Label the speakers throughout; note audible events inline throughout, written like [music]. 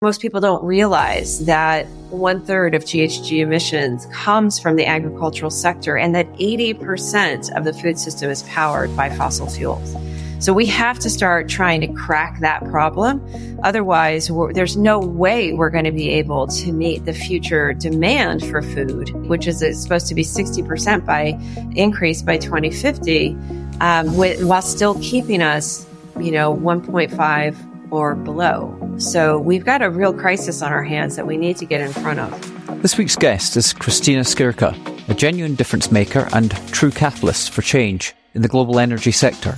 Speaker 1: Most people don't realize that one third of GHG emissions comes from the agricultural sector and that 80% of the food system is powered by fossil fuels. So we have to start trying to crack that problem. Otherwise, there's no way we're going to be able to meet the future demand for food, which is supposed to be 60% by increase by 2050, um, with, while still keeping us, you know, 1.5 or below. So we've got a real crisis on our hands that we need to get in front of.
Speaker 2: This week's guest is Kristina Skierka, a genuine difference maker and true catalyst for change in the global energy sector.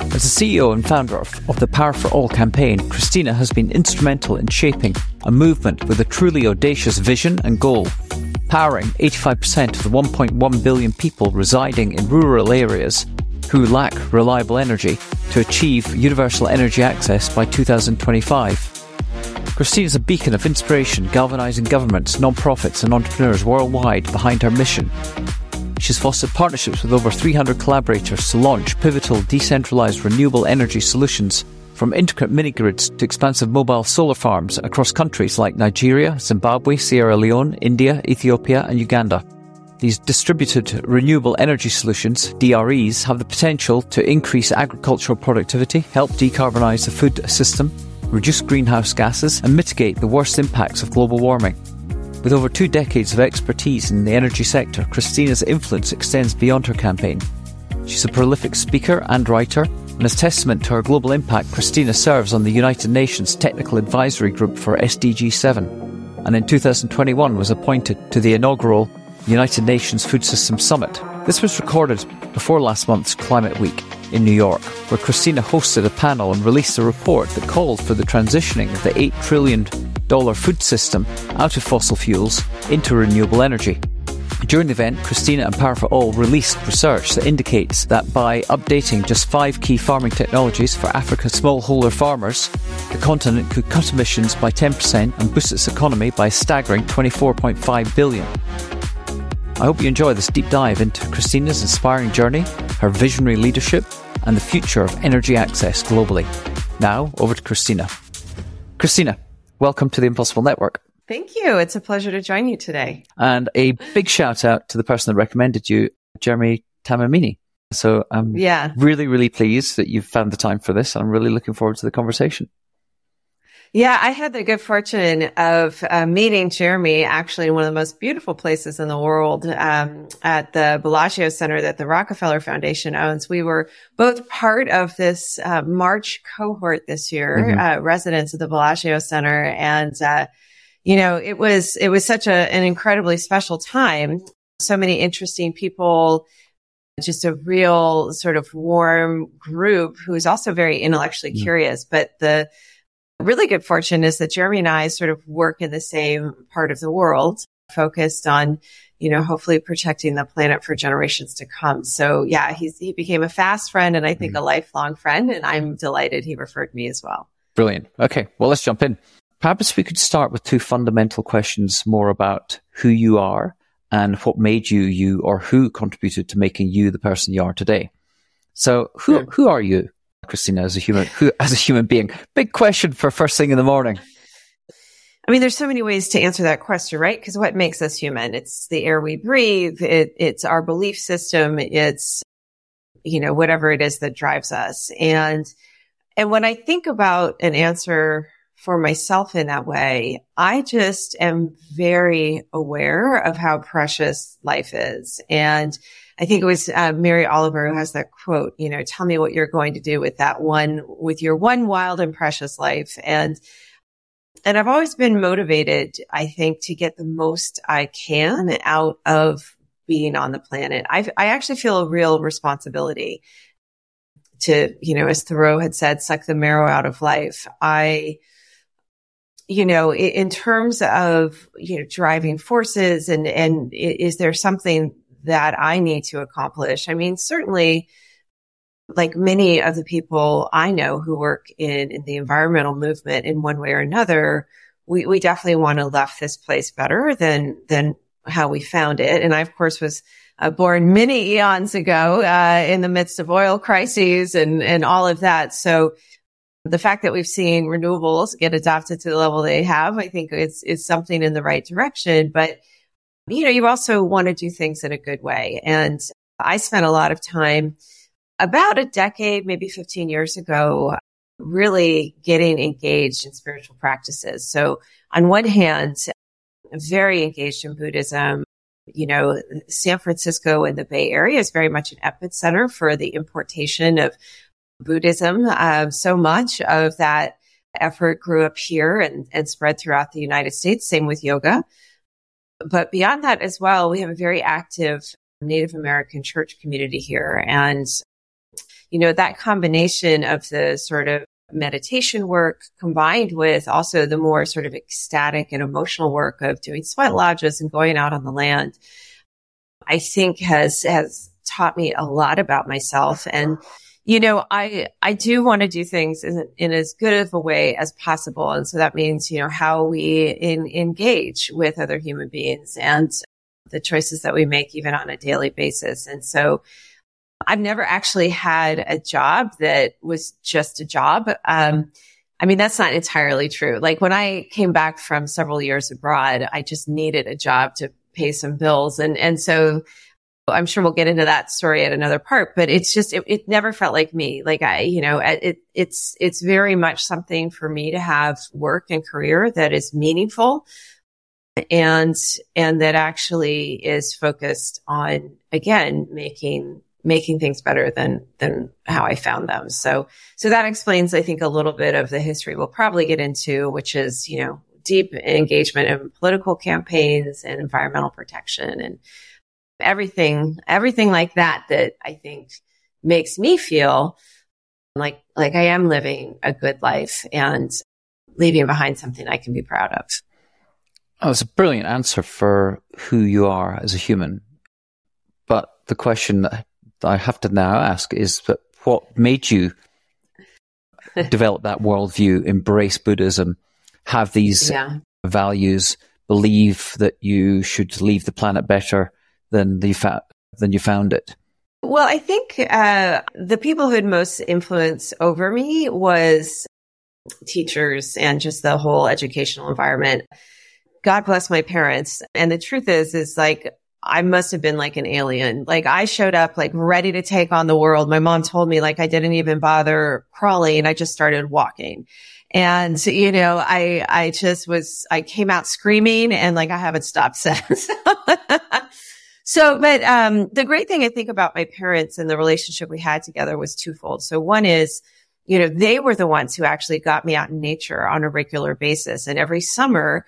Speaker 2: As the CEO and founder of, of, the Power for All campaign, Kristina has been instrumental in shaping a movement with a truly audacious vision and goal, powering 85% of the 1.1 billion people residing in rural areas who lack reliable energy to achieve universal energy access by 2025. Christine is a beacon of inspiration, galvanising governments, non-profits and entrepreneurs worldwide behind her mission. She's fostered partnerships with over 300 collaborators to launch pivotal decentralised renewable energy solutions from intricate mini-grids to expansive mobile solar farms across countries like Nigeria, Zimbabwe, Sierra Leone, India, Ethiopia and Uganda. These distributed renewable energy solutions, DREs, have the potential to increase agricultural productivity, help decarbonise the food system, reduce greenhouse gases, and mitigate the worst impacts of global warming. With over two decades of expertise in the energy sector, Kristina's influence extends beyond her campaign. She's a prolific speaker and writer, and as testament to her global impact, Kristina serves on the United Nations Technical Advisory Group for SDG 7, and in 2021 was appointed to the inaugural United Nations Food System Summit. This was recorded before last month's Climate Week in New York, where Kristina hosted a panel and released a report that called for the transitioning of the $8 trillion food system out of fossil fuels into renewable energy. During the event, Kristina and Power for All released research that indicates that by updating just five key farming technologies for Africa's smallholder farmers, the continent could cut emissions by 10% and boost its economy by a staggering 24.5 billion. I hope you enjoy this deep dive into Kristina's inspiring journey, her visionary leadership, and the future of energy access globally. Now, over to Kristina. Kristina, welcome to the Impossible Network.
Speaker 1: Thank you. It's a pleasure to join you today.
Speaker 2: And a big shout out to the person that recommended you, Jeremy Tamanini. So I'm yeah. really, really pleased that you've found the time for this. I'm really looking forward to the conversation.
Speaker 1: Yeah, I had the good fortune of uh, meeting Jeremy actually in one of the most beautiful places in the world um, at the Bellagio Center that the Rockefeller Foundation owns. We were both part of this uh, March cohort this year, mm-hmm. uh, residents of the Bellagio Center, and uh, you know it was it was such a, an incredibly special time. So many interesting people just a real sort of warm group who is also very intellectually mm. curious, but the really good fortune is that Jeremy and I sort of work in the same part of the world, focused on, you know, hopefully protecting the planet for generations to come. So yeah, he's, he became a fast friend and I think mm-hmm. a lifelong friend. And I'm delighted he referred me as well.
Speaker 2: Brilliant. Okay. Well, let's jump in. Perhaps we could start with two fundamental questions more about who you are and what made you you or who contributed to making you the person you are today. So who, who are you? Kristina as a human, who, [laughs] as a human being? Big question for first thing in the morning.
Speaker 1: I mean, there's so many ways to answer that question, right? Because what makes us human? It's the air we breathe. It, it's our belief system. It's, you know, whatever it is that drives us. And, and when I think about an answer for myself in that way, I just am very aware of how precious life is. And I think it was uh, Mary Oliver who has that quote, you know, tell me what you're going to do with that one, with your one wild and precious life. And, and I've always been motivated, I think, to get the most I can out of being on the planet. I, I actually feel a real responsibility to, you know, as Thoreau had said, suck the marrow out of life. I, you know, in terms of, you know, driving forces and, and is there something that I need to accomplish. I mean, certainly like many of the people I know who work in, in the environmental movement in one way or another, we, we definitely want to left this place better than, than how we found it. And I, of course, was uh, born many eons ago, uh, in the midst of oil crises and, and all of that. So the fact that we've seen renewables get adopted to the level they have, I think is, is something in the right direction. But, you know, you also want to do things in a good way. And I spent a lot of time about a decade, maybe 15 years ago, really getting engaged in spiritual practices. So on one hand, very engaged in Buddhism. You know, San Francisco and the Bay Area is very much an epicenter for the importation of Buddhism. Uh, so much of that effort grew up here and, and spread throughout the United States. Same with yoga. But beyond that as well, we have a very active Native American church community here. And, you know, that combination of the sort of meditation work combined with also the more sort of ecstatic and emotional work of doing sweat lodges and going out on the land, I think has, has taught me a lot about myself. And, you know, I, I do want to do things in, in as good of a way as possible. And so that means, you know, how we in, engage with other human beings and the choices that we make even on a daily basis. And so, I've never actually had a job that was just a job. Um, I mean, that's not entirely true. Like when I came back from several years abroad, I just needed a job to pay some bills. And, and so I'm sure we'll get into that story at another part, but it's just, it, it never felt like me. Like I, you know, it, it's, it's very much something for me to have work and career that is meaningful and, and that actually is focused on, again, making making things better than than how I found them. So so that explains, I think, a little bit of the history we'll probably get into, which is you know deep engagement in political campaigns and environmental protection and everything everything like that that I think makes me feel like like I am living a good life and leaving behind something I can be proud of.
Speaker 2: Oh, it's a brilliant answer for who you are as a human. But the question that I have to now ask is that what made you [laughs] develop that worldview, embrace Buddhism, have these yeah. values, believe that you should leave the planet better than the fa- than you found it?
Speaker 1: Well, I think uh, the people who had most influence over me was teachers and just the whole educational environment. God bless my parents. And the truth is, is like I must have been like an alien. Like I showed up like ready to take on the world. My mom told me like I didn't even bother crawling. I just started walking. And, you know, I, I just was, I came out screaming and like I haven't stopped since. [laughs] so, but, um, the great thing I think about my parents and the relationship we had together was twofold. So one is, you know, they were the ones who actually got me out in nature on a regular basis. And every summer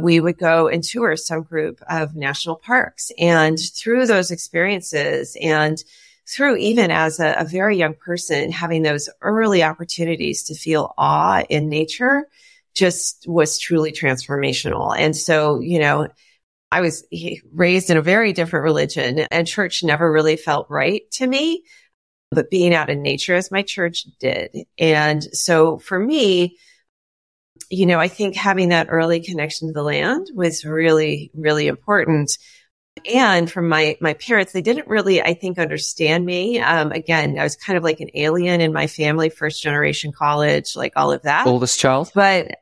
Speaker 1: we would go and tour some group of national parks. And through those experiences and through even as a, a, very young person, having those early opportunities to feel awe in nature just was truly transformational. And so, you know, I was raised in a very different religion and church never really felt right to me, but being out in nature as my church did. And so for me, you know, I think having that early connection to the land was really, really important. And from my, my parents, they didn't really, I think, understand me. Um, again, I was kind of like an alien in my family, first generation college, like all of that.
Speaker 2: Oldest child?
Speaker 1: But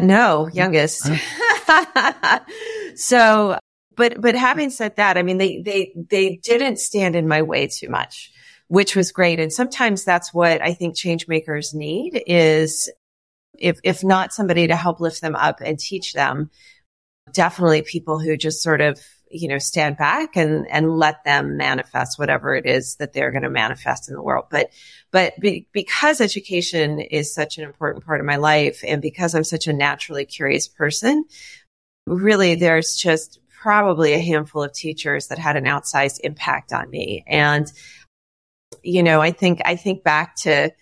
Speaker 1: no, youngest. [laughs] [laughs] so, but, but having said that, I mean, they, they, they didn't stand in my way too much which was great. And sometimes that's what I think change makers need is if, if not somebody to help lift them up and teach them, definitely people who just sort of, you know, stand back and, and let them manifest whatever it is that they're going to manifest in the world. But, but be, because education is such an important part of my life and because I'm such a naturally curious person, really there's just probably a handful of teachers that had an outsized impact on me. And, you know, I think, I think back to,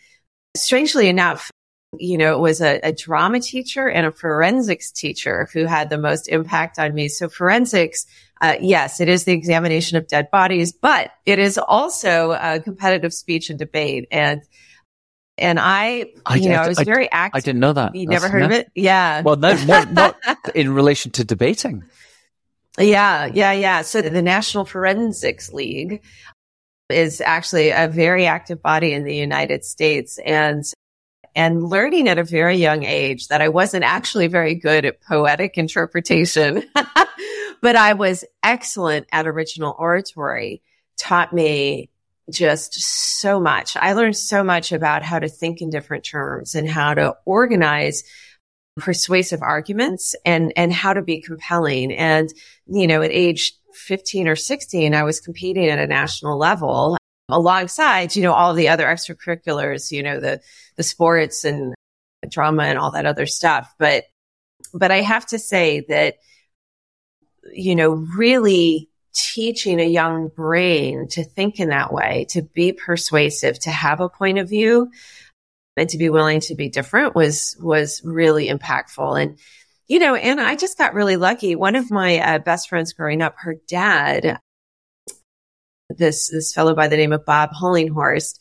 Speaker 1: strangely enough, you know, it was a, a, drama teacher and a forensics teacher who had the most impact on me. So forensics, uh, yes, it is the examination of dead bodies, but it is also a competitive speech and debate. And, and I, I you know, I, I was
Speaker 2: I,
Speaker 1: very active.
Speaker 2: I didn't know that.
Speaker 1: You That's never heard no, of it? Yeah.
Speaker 2: Well, no, not, not [laughs] in relation to debating.
Speaker 1: Yeah, yeah, yeah. So the National Forensics League is actually a very active body in the United States. And and learning at a very young age that I wasn't actually very good at poetic interpretation, [laughs] but I was excellent at original oratory taught me just so much. I learned so much about how to think in different terms and how to organize persuasive arguments and, and how to be compelling. And, you know, at age 15 or 16, I was competing at a national level alongside, you know, all the other extracurriculars, you know, the, the sports and drama and all that other stuff. But, but I have to say that, you know, really teaching a young brain to think in that way, to be persuasive, to have a point of view and to be willing to be different was, was really impactful. And, you know, and I just got really lucky. One of my uh, best friends growing up, her dad, this, this fellow by the name of Bob Hollinghorst,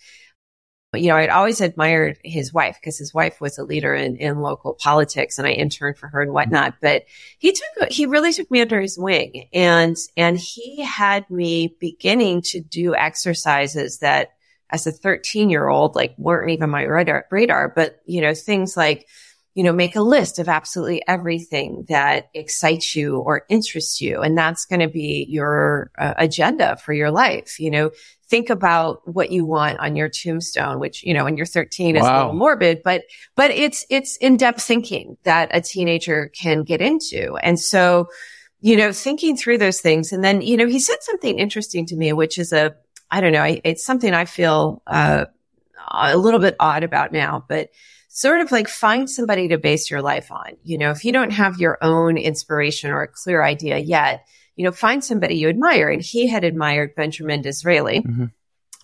Speaker 1: you know, I'd always admired his wife because his wife was a leader in, in local politics and I interned for her and whatnot. But he took, he really took me under his wing and, and he had me beginning to do exercises that as a 13 year old, like weren't even my radar, radar, but you know, things like, you know, make a list of absolutely everything that excites you or interests you. And that's going to be your uh, agenda for your life. You know, think about what you want on your tombstone, which, you know, when you're 13 is wow. a little morbid, but, but it's, it's in-depth thinking that a teenager can get into. And so, you know, thinking through those things. And then, you know, he said something interesting to me, which is a, I don't know, it's something I feel, uh, a little bit odd about now, but sort of like find somebody to base your life on. You know, if you don't have your own inspiration or a clear idea yet, you know, find somebody you admire. And he had admired Benjamin Disraeli. Mm-hmm.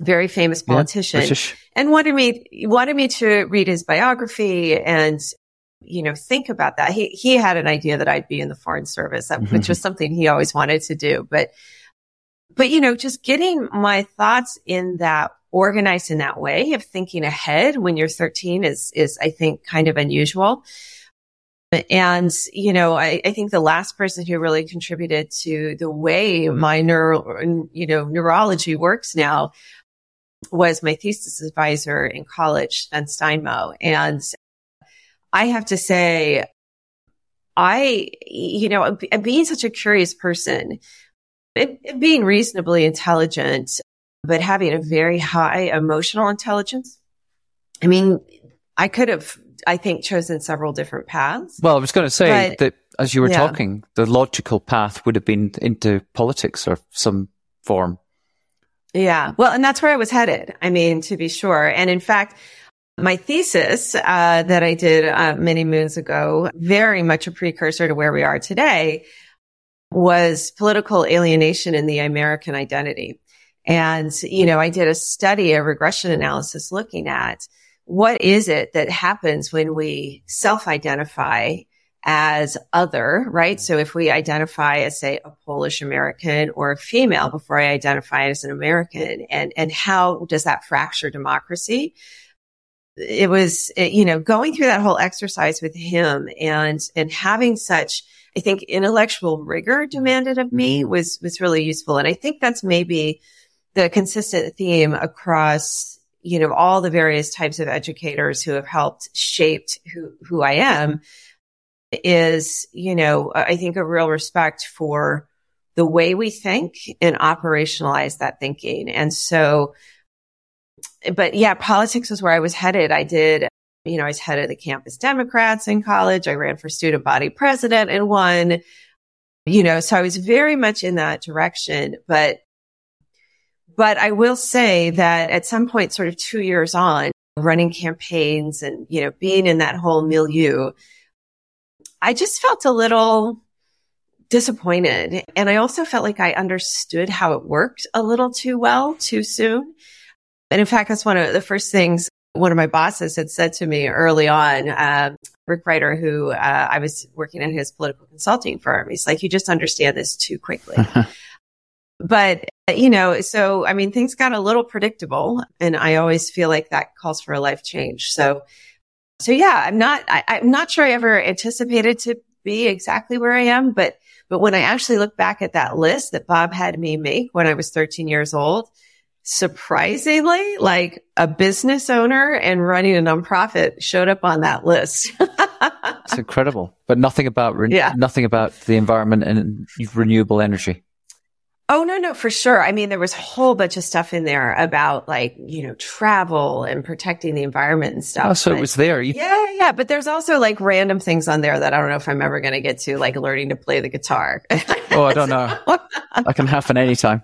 Speaker 1: Very famous politician yeah, and wanted me, wanted me to read his biography and, you know, think about that. He, he had an idea that I'd be in the foreign service, mm-hmm. which was something he always wanted to do. But, but, you know, just getting my thoughts in that organized in that way of thinking ahead when you're 13 is, is, I think, kind of unusual. And, you know, I, I, think the last person who really contributed to the way my neuro, you know, neurology works now was my thesis advisor in college, Sven Steinmo. And I have to say, I, you know, being such a curious person, it, being reasonably intelligent, but having a very high emotional intelligence. I mean, I could have I think, chosen several different paths.
Speaker 2: Well, I was going to say but, that as you were yeah. talking, the logical path would have been into politics or some form.
Speaker 1: Yeah. Well, and that's where I was headed. I mean, to be sure. And in fact, my thesis uh, that I did uh, many moons ago, very much a precursor to where we are today, was political alienation in the American identity. And, you know, I did a study, a regression analysis looking at what is it that happens when we self-identify as other, right? So if we identify as say a Polish American or a female before I identify as an American and, and how does that fracture democracy? It was, you know, going through that whole exercise with him and, and having such, I think intellectual rigor demanded of me was, was really useful. And I think that's maybe the consistent theme across you know, all the various types of educators who have helped shaped who, who I am is, you know, I think a real respect for the way we think and operationalize that thinking. And so, but yeah, politics was where I was headed. I did, you know, I was head of the campus Democrats in college. I ran for student body president and won, you know, so I was very much in that direction, but but I will say that at some point, sort of two years on, running campaigns and, you know, being in that whole milieu, I just felt a little disappointed. And I also felt like I understood how it worked a little too well, too soon. And in fact, that's one of the first things one of my bosses had said to me early on, uh, Rick Ridder, who uh, I was working in his political consulting firm. He's like, you just understand this too quickly. [laughs] but you know, so I mean, things got a little predictable and I always feel like that calls for a life change. So, so yeah, I'm not, I, I'm not sure I ever anticipated to be exactly where I am, but, but when I actually look back at that list that Bob had me make when I was 13 years old, surprisingly, like a business owner and running a nonprofit showed up on that list. [laughs]
Speaker 2: it's incredible, but nothing about re- yeah. nothing about the environment and renewable energy.
Speaker 1: Oh, no, no, for sure. I mean, there was a whole bunch of stuff in there about like, you know, travel and protecting the environment and stuff.
Speaker 2: Oh, so but, it was there.
Speaker 1: You- yeah, yeah. But there's also like random things on there that I don't know if I'm ever going to get to, like learning to play the guitar. [laughs]
Speaker 2: oh, I don't know. that can happen anytime.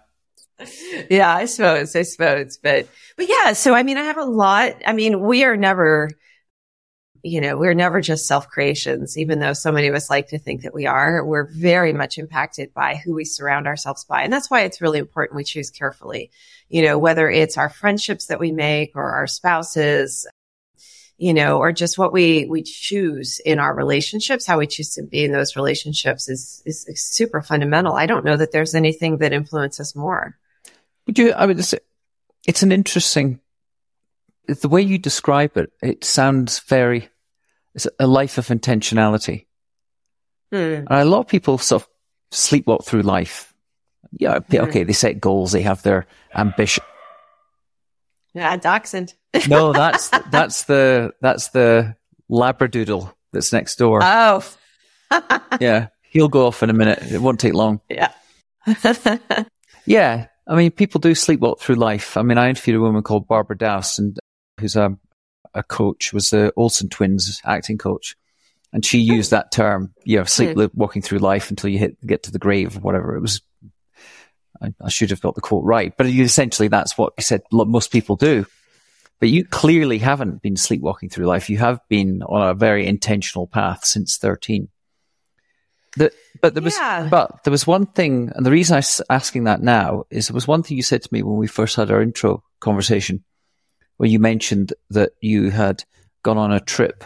Speaker 1: Yeah, I suppose, I suppose. But, but yeah, so I mean, I have a lot. I mean, we are never, you know, we're never just self creations, even though so many of us like to think that we are. We're very much impacted by who we surround ourselves by. And that's why it's really important we choose carefully, you know, whether it's our friendships that we make or our spouses, you know, or just what we, we choose in our relationships, how we choose to be in those relationships is, is, super fundamental. I don't know that there's anything that influences more.
Speaker 2: Would you, I would say, it's an interesting, the way you describe it, it sounds very, it's a life of intentionality. Hmm. a lot of people sort of sleepwalk through life. Yeah, hmm. okay, they set goals, they have their ambition.
Speaker 1: Yeah, dachshund. [laughs]
Speaker 2: no, that's that's the that's the labradoodle that's next door.
Speaker 1: Oh, [laughs]
Speaker 2: yeah, he'll go off in a minute. It won't take long.
Speaker 1: Yeah, [laughs]
Speaker 2: yeah. I mean, people do sleepwalk through life. I mean, I interviewed a woman called Barbara Douse, and who's a a coach, was the Olsen twins acting coach. And she used that term, you know, sleepwalking hmm. through life until you hit, get to the grave or whatever. It was, I, I should have got the quote right, but essentially that's what you said most people do. But you clearly haven't been sleepwalking through life. You have been on a very intentional path since 13. The, but there was, yeah. but there was one thing, and the reason I'm asking that now is there was one thing you said to me when we first had our intro conversation, where you mentioned that you had gone on a trip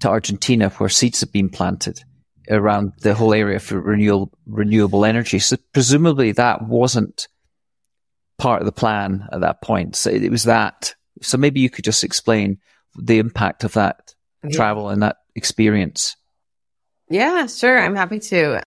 Speaker 2: to Argentina where seeds had been planted around the whole area for renewable renewable energy. So presumably that wasn't part of the plan at that point. So it was that. So maybe you could just explain the impact of that yeah. travel and that experience.
Speaker 1: Yeah, sure. I'm happy to.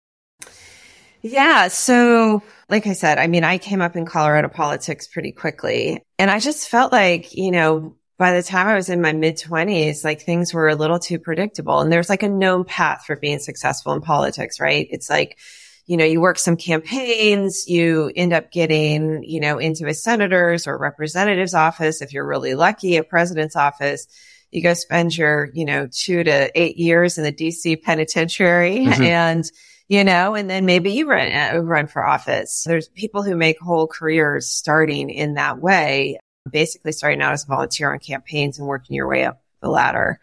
Speaker 1: Yeah. So, like I said, I mean, I came up in Colorado politics pretty quickly and I just felt like, you know, by the time I was in my mid twenties, like things were a little too predictable and there's like a known path for being successful in politics, right? It's like, you know, you work some campaigns, you end up getting, you know, into a senator's or representative's office. If you're really lucky, a president's office you go spend your, you know, two to eight years in the DC penitentiary mm-hmm. and, you know, and then maybe you run, uh, run for office. There's people who make whole careers starting in that way, basically starting out as a volunteer on campaigns and working your way up the ladder.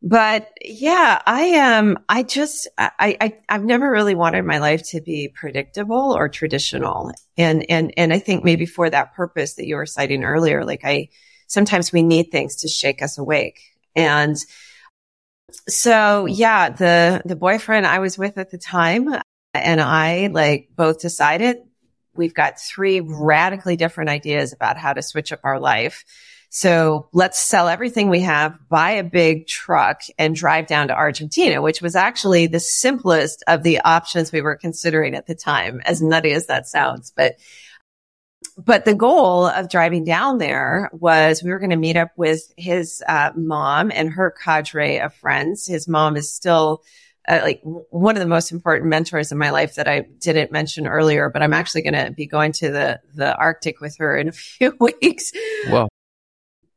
Speaker 1: But yeah, I am, um, I just, I, I, I've never really wanted my life to be predictable or traditional. And, and, and I think maybe for that purpose that you were citing earlier, like I, sometimes we need things to shake us awake. And so yeah, the, the boyfriend I was with at the time and I like both decided we've got three radically different ideas about how to switch up our life. So let's sell everything we have, buy a big truck and drive down to Argentina, which was actually the simplest of the options we were considering at the time, as nutty as that sounds. But but the goal of driving down there was we were going to meet up with his uh, mom and her cadre of friends. His mom is still uh, like one of the most important mentors in my life that I didn't mention earlier, but I'm actually going to be going to the, the Arctic with her in a [laughs] few weeks.
Speaker 2: Wow.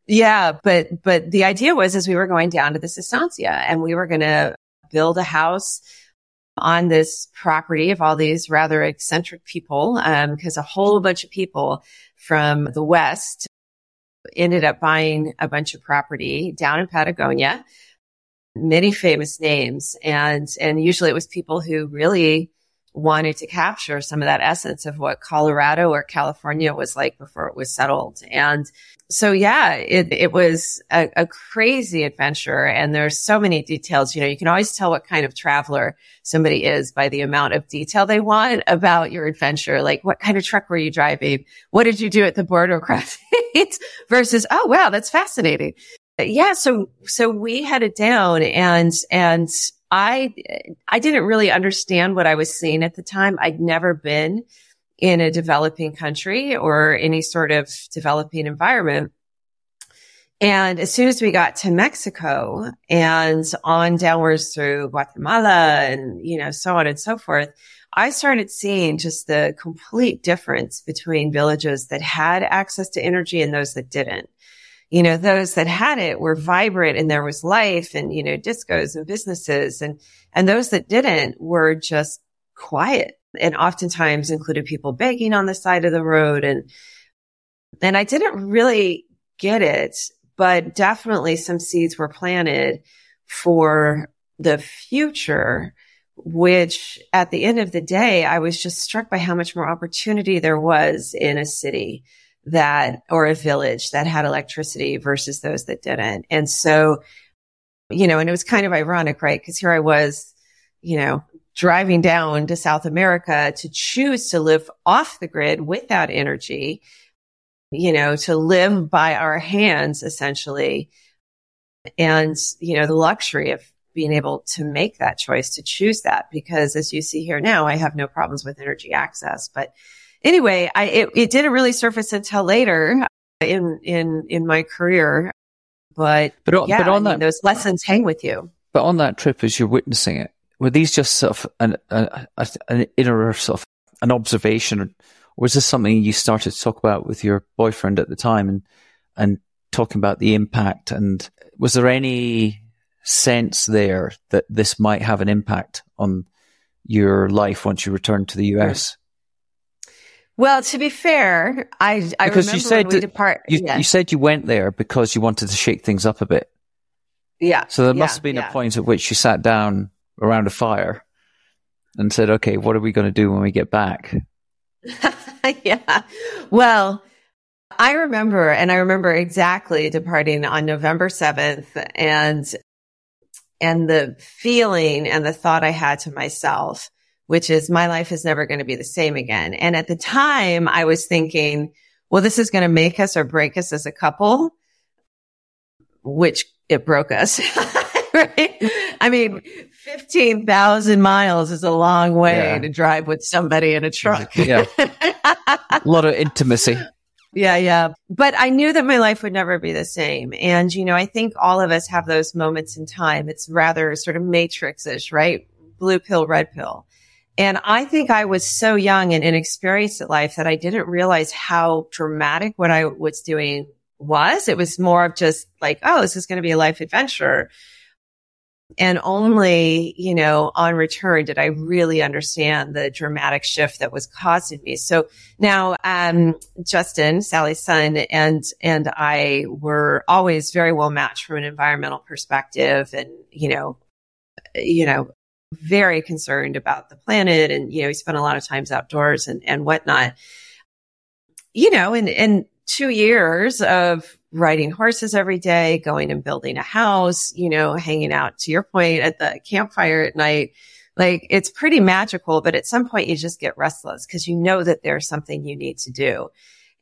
Speaker 1: Yeah. But, but the idea was as we were going down to this estancia and we were going to build a house on this property of all these rather eccentric people, because um, a whole bunch of people from the West ended up buying a bunch of property down in Patagonia, many famous names. And, and usually it was people who really wanted to capture some of that essence of what Colorado or California was like before it was settled. And so, yeah, it, it was a, a, crazy adventure. And there's so many details. You know, you can always tell what kind of traveler somebody is by the amount of detail they want about your adventure. Like, what kind of truck were you driving? What did you do at the border crossings [laughs] versus, oh, wow, that's fascinating. Yeah. So, so we headed down and, and I, I didn't really understand what I was seeing at the time. I'd never been in a developing country or any sort of developing environment. And as soon as we got to Mexico and on downwards through Guatemala and, you know, so on and so forth, I started seeing just the complete difference between villages that had access to energy and those that didn't. You know, those that had it were vibrant and there was life and, you know, discos and businesses and, and those that didn't were just quiet and oftentimes included people begging on the side of the road. And, and I didn't really get it but definitely some seeds were planted for the future, which at the end of the day, I was just struck by how much more opportunity there was in a city that, or a village that had electricity versus those that didn't. And so, you know, and it was kind of ironic, right? Cause here I was, you know, driving down to South America to choose to live off the grid without energy you know, to live by our hands essentially. And, you know, the luxury of being able to make that choice to choose that because as you see here now, I have no problems with energy access. But anyway, I, it, it didn't really surface until later uh, in, in, in my career. But, but, yeah, but on mean, that, those lessons hang with you.
Speaker 2: But on that trip, as you're witnessing it, were these just sort of an, an, an inner sort of an observation or was this something you started to talk about with your boyfriend at the time and, and talking about the impact? And was there any sense there that this might have an impact on your life once you return to the US?
Speaker 1: Well, to be fair, I, I because you said depart,
Speaker 2: you, you, said you went there because you wanted to shake things up a bit.
Speaker 1: Yeah.
Speaker 2: So there
Speaker 1: yeah,
Speaker 2: must have been
Speaker 1: yeah.
Speaker 2: a point at which you sat down around a fire and said, "Okay, what are we going to do when we get back?" [laughs]
Speaker 1: yeah. Well, I remember, and I remember exactly departing on November 7th and, and the feeling and the thought I had to myself, which is my life is never going to be the same again. And at the time I was thinking, well, this is going to make us or break us as a couple, which it broke us. [laughs] right? I mean, 15,000 miles is a long way yeah. to drive with somebody in a truck.
Speaker 2: Yeah. a [laughs] lot of intimacy.
Speaker 1: Yeah, yeah. But I knew that my life would never be the same. And, you know, I think all of us have those moments in time. It's rather sort of matrix-ish, right? Blue pill, red pill. And I think I was so young and inexperienced at life that I didn't realize how dramatic what I was doing was. It was more of just like, oh, this is going to be a life adventure. And only, you know, on return did I really understand the dramatic shift that was caused in me. So now, um, Justin, Sally's son and, and I were always very well matched from an environmental perspective and, you know, you know, very concerned about the planet and, you know, he spent a lot of times outdoors and, and whatnot. You know, and, and two years of riding horses every day, going and building a house, you know, hanging out to your point at the campfire at night. Like it's pretty magical, but at some point you just get restless because you know that there's something you need to do.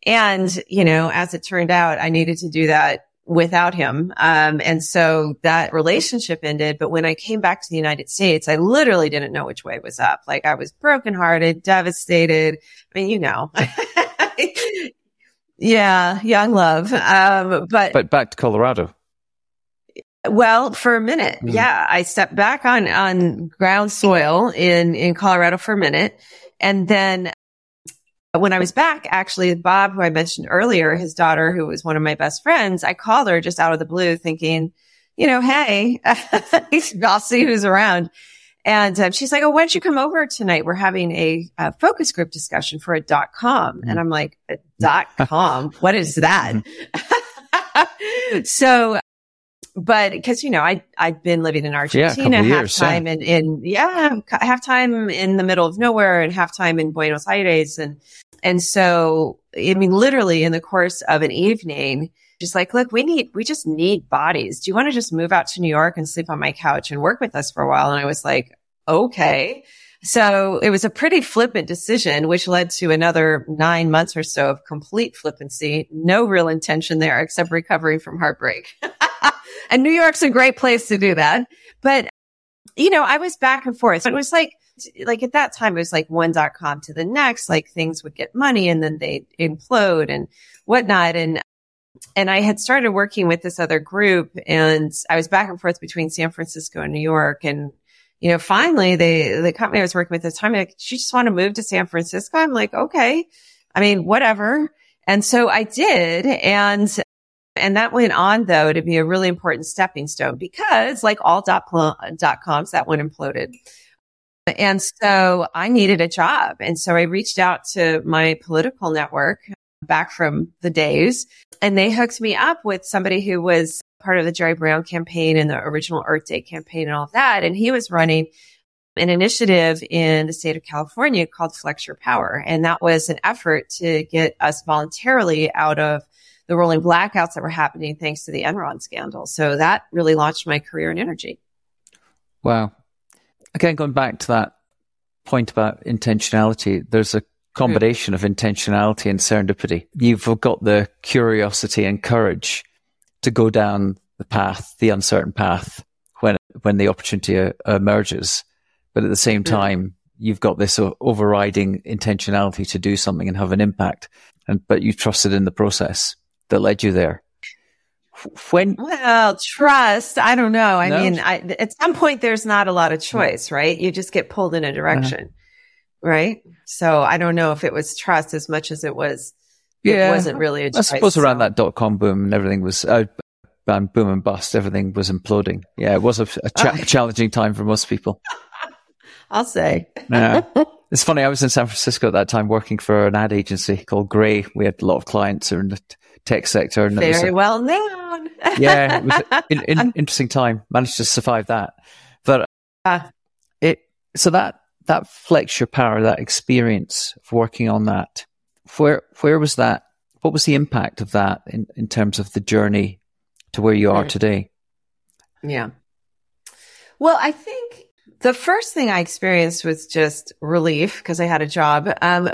Speaker 1: And, you know, as it turned out, I needed to do that without him. Um, and so that relationship ended. But when I came back to the United States, I literally didn't know which way was up. Like I was brokenhearted, devastated. I mean, you know, [laughs] Yeah, young love. Um, but
Speaker 2: but back to Colorado.
Speaker 1: Well, for a minute, mm. yeah, I stepped back on on ground soil in in Colorado for a minute, and then when I was back, actually, Bob, who I mentioned earlier, his daughter, who was one of my best friends, I called her just out of the blue, thinking, you know, hey, [laughs] I'll see who's around. And um, she's like, "Oh, why don't you come over tonight? We're having a, a focus group discussion for a dot com." And I'm like, "A dot com? what is that?" [laughs] so, but because you know, I I've been living in Argentina, yeah, half time yeah. in in yeah, half time in the middle of nowhere, and half time in Buenos Aires, and and so I mean, literally in the course of an evening just like, look, we need, we just need bodies. Do you want to just move out to New York and sleep on my couch and work with us for a while? And I was like, okay. So it was a pretty flippant decision, which led to another nine months or so of complete flippancy. No real intention there except recovery from heartbreak. [laughs] [laughs] and New York's a great place to do that. But you know, I was back and forth. It was like, like at that time, it was like one dot com to the next, like things would get money and then they implode and whatnot. And, and I had started working with this other group and I was back and forth between San Francisco and New York. And, you know, finally they, the company I was working with at the time, like, she just want to move to San Francisco. I'm like, okay. I mean, whatever. And so I did. And and that went on though to be a really important stepping stone because like all dot, dot coms, that one imploded. And so I needed a job. And so I reached out to my political network back from the days and they hooked me up with somebody who was part of the Jerry Brown campaign and the original Earth Day campaign and all of that. And he was running an initiative in the state of California called Flex Your Power. And that was an effort to get us voluntarily out of the rolling blackouts that were happening thanks to the Enron scandal. So that really launched my career in energy.
Speaker 2: Wow. Again, going back to that point about intentionality, there's a combination of intentionality and serendipity. You've got the curiosity and courage to go down the path, the uncertain path, when when the opportunity uh, emerges. But at the same time, you've got this overriding intentionality to do something and have an impact. And but you trusted in the process that led you there?
Speaker 1: When well, trust. I don't know. I no? mean, I, at some point, there's not a lot of choice, right? You just get pulled in a direction, uh-huh. right? So I don't know if it was trust as much as it was. Yeah, it wasn't really a choice.
Speaker 2: I suppose around that dot com boom and everything was uh, boom and bust. Everything was imploding. Yeah, it was a, a cha- challenging time for most people. [laughs]
Speaker 1: I'll say.
Speaker 2: yeah. [laughs] It's funny. I was in San Francisco at that time working for an ad agency called Grey. We had a lot of clients in the tech sector.
Speaker 1: And Very a, well known. [laughs]
Speaker 2: yeah, it was an in, in, interesting time. Managed to survive that, but uh, it so that that flex your power, that experience of working on that. Where where was that? What was the impact of that in, in terms of the journey to where you are mm. today?
Speaker 1: Yeah. Well, I think the first thing I experienced was just relief because I had a job. Um,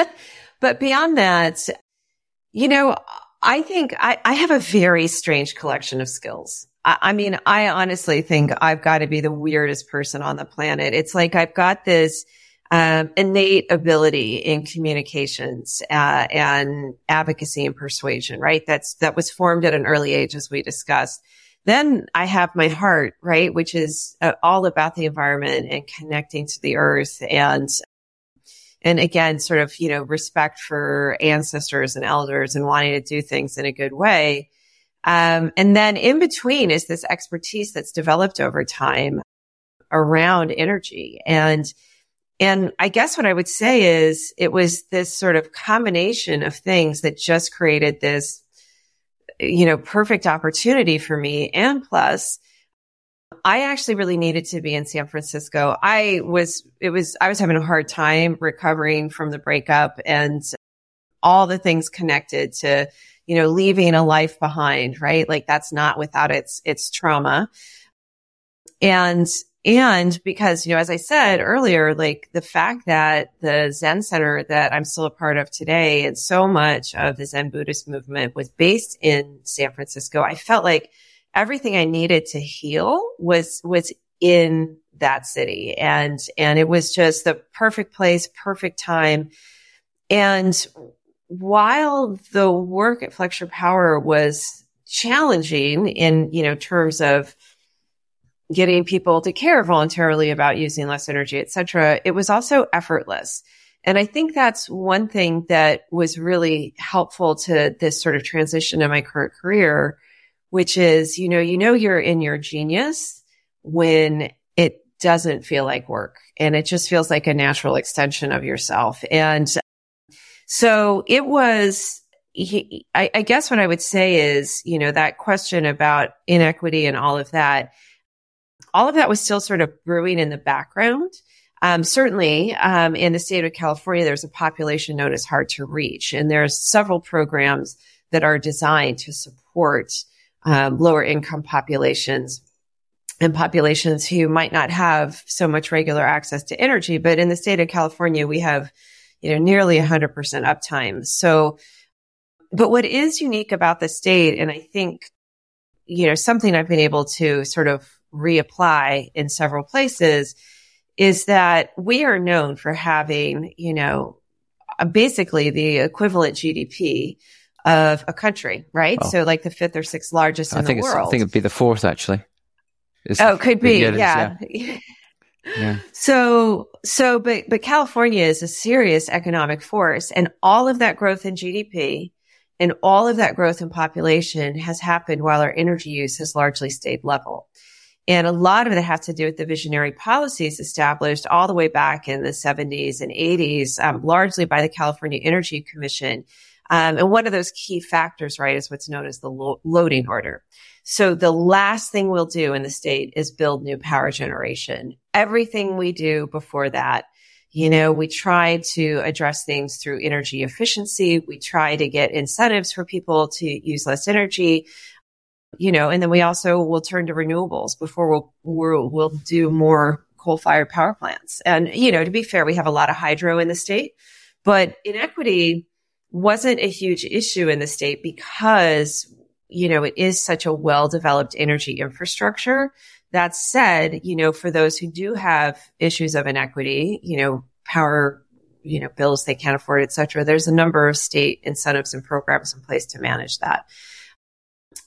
Speaker 1: [laughs] but beyond that, you know, I think I, I have a very strange collection of skills. I, I mean, I honestly think I've got to be the weirdest person on the planet. It's like I've got this um, innate ability in communications uh, and advocacy and persuasion, right? That's that was formed at an early age, as we discussed. Then I have my heart, right, which is uh, all about the environment and connecting to the earth and and again, sort of, you know, respect for ancestors and elders and wanting to do things in a good way. Um, and then in between is this expertise that's developed over time around energy. And, and I guess what I would say is it was this sort of combination of things that just created this, you know, perfect opportunity for me. And plus, I actually really needed to be in San Francisco. I was, it was, I was having a hard time recovering from the breakup and all the things connected to, you know, leaving a life behind, right? Like that's not without its, its trauma. And, and because, you know, as I said earlier, like the fact that the Zen Center that I'm still a part of today and so much of the Zen Buddhist movement was based in San Francisco, I felt like everything I needed to heal was, was in that city. And, and it was just the perfect place, perfect time. And while the work at Flex Your Power was challenging in, you know, terms of getting people to care voluntarily about using less energy, et cetera, it was also effortless. And I think that's one thing that was really helpful to this sort of transition in my current career which is, you know, you know, you're in your genius when it doesn't feel like work and it just feels like a natural extension of yourself. And so it was, I, I guess what I would say is, you know, that question about inequity and all of that, all of that was still sort of brewing in the background. Um, certainly, um, in the state of California, there's a population known as hard to reach, and there's several programs that are designed to support um, lower income populations and populations who might not have so much regular access to energy. But in the state of California, we have, you know, nearly 100% uptime. So, but what is unique about the state, and I think, you know, something I've been able to sort of reapply in several places is that we are known for having, you know, basically the equivalent GDP of a country, right? Oh. So like the fifth or sixth largest I in
Speaker 2: think
Speaker 1: the world.
Speaker 2: I think it'd be the fourth actually.
Speaker 1: It's, oh, could be. Yeah. yeah. [laughs] yeah. So, so, but, but California is a serious economic force and all of that growth in GDP and all of that growth in population has happened while our energy use has largely stayed level. And a lot of it has to do with the visionary policies established all the way back in the 70s and 80s, um, largely by the California Energy Commission. Um, and one of those key factors, right, is what's known as the lo- loading order. So the last thing we'll do in the state is build new power generation. Everything we do before that, you know, we try to address things through energy efficiency. We try to get incentives for people to use less energy you know, and then we also will turn to renewables before we'll, we'll, we'll do more coal fired power plants. And, you know, to be fair, we have a lot of hydro in the state, but inequity wasn't a huge issue in the state because, you know, it is such a well developed energy infrastructure. That said, you know, for those who do have issues of inequity, you know, power, you know, bills they can't afford, et cetera, there's a number of state incentives and programs in place to manage that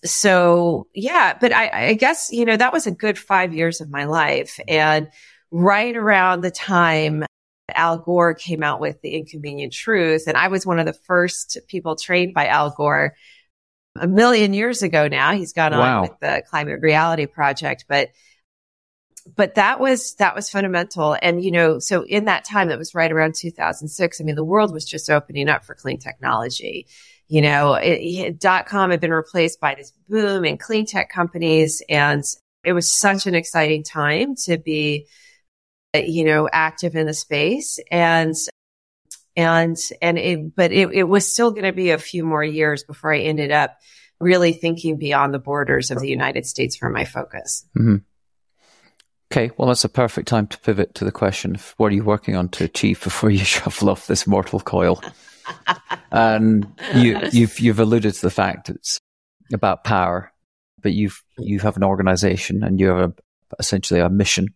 Speaker 1: so yeah, but I, I guess, you know, that was a good five years of my life. And right around the time Al Gore came out with the inconvenient truth, and I was one of the first people trained by Al Gore a million years ago now. He's gone wow. on with the Climate Reality Project, but but that was that was fundamental and you know so in that time that was right around 2006 i mean the world was just opening up for clean technology you know, dot com had been replaced by this boom in clean tech companies. And it was such an exciting time to be, you know, active in the space. And, and, and it, but it, it was still going to be a few more years before I ended up really thinking beyond the borders of the United States for my focus.
Speaker 2: Mm-hmm. Okay, well, that's a perfect time to pivot to the question of what are you working on to achieve before you [laughs] shuffle off this mortal coil? And you, [laughs] you've you've alluded to the fact it's about power, but you've you have an organization and you have a, essentially a mission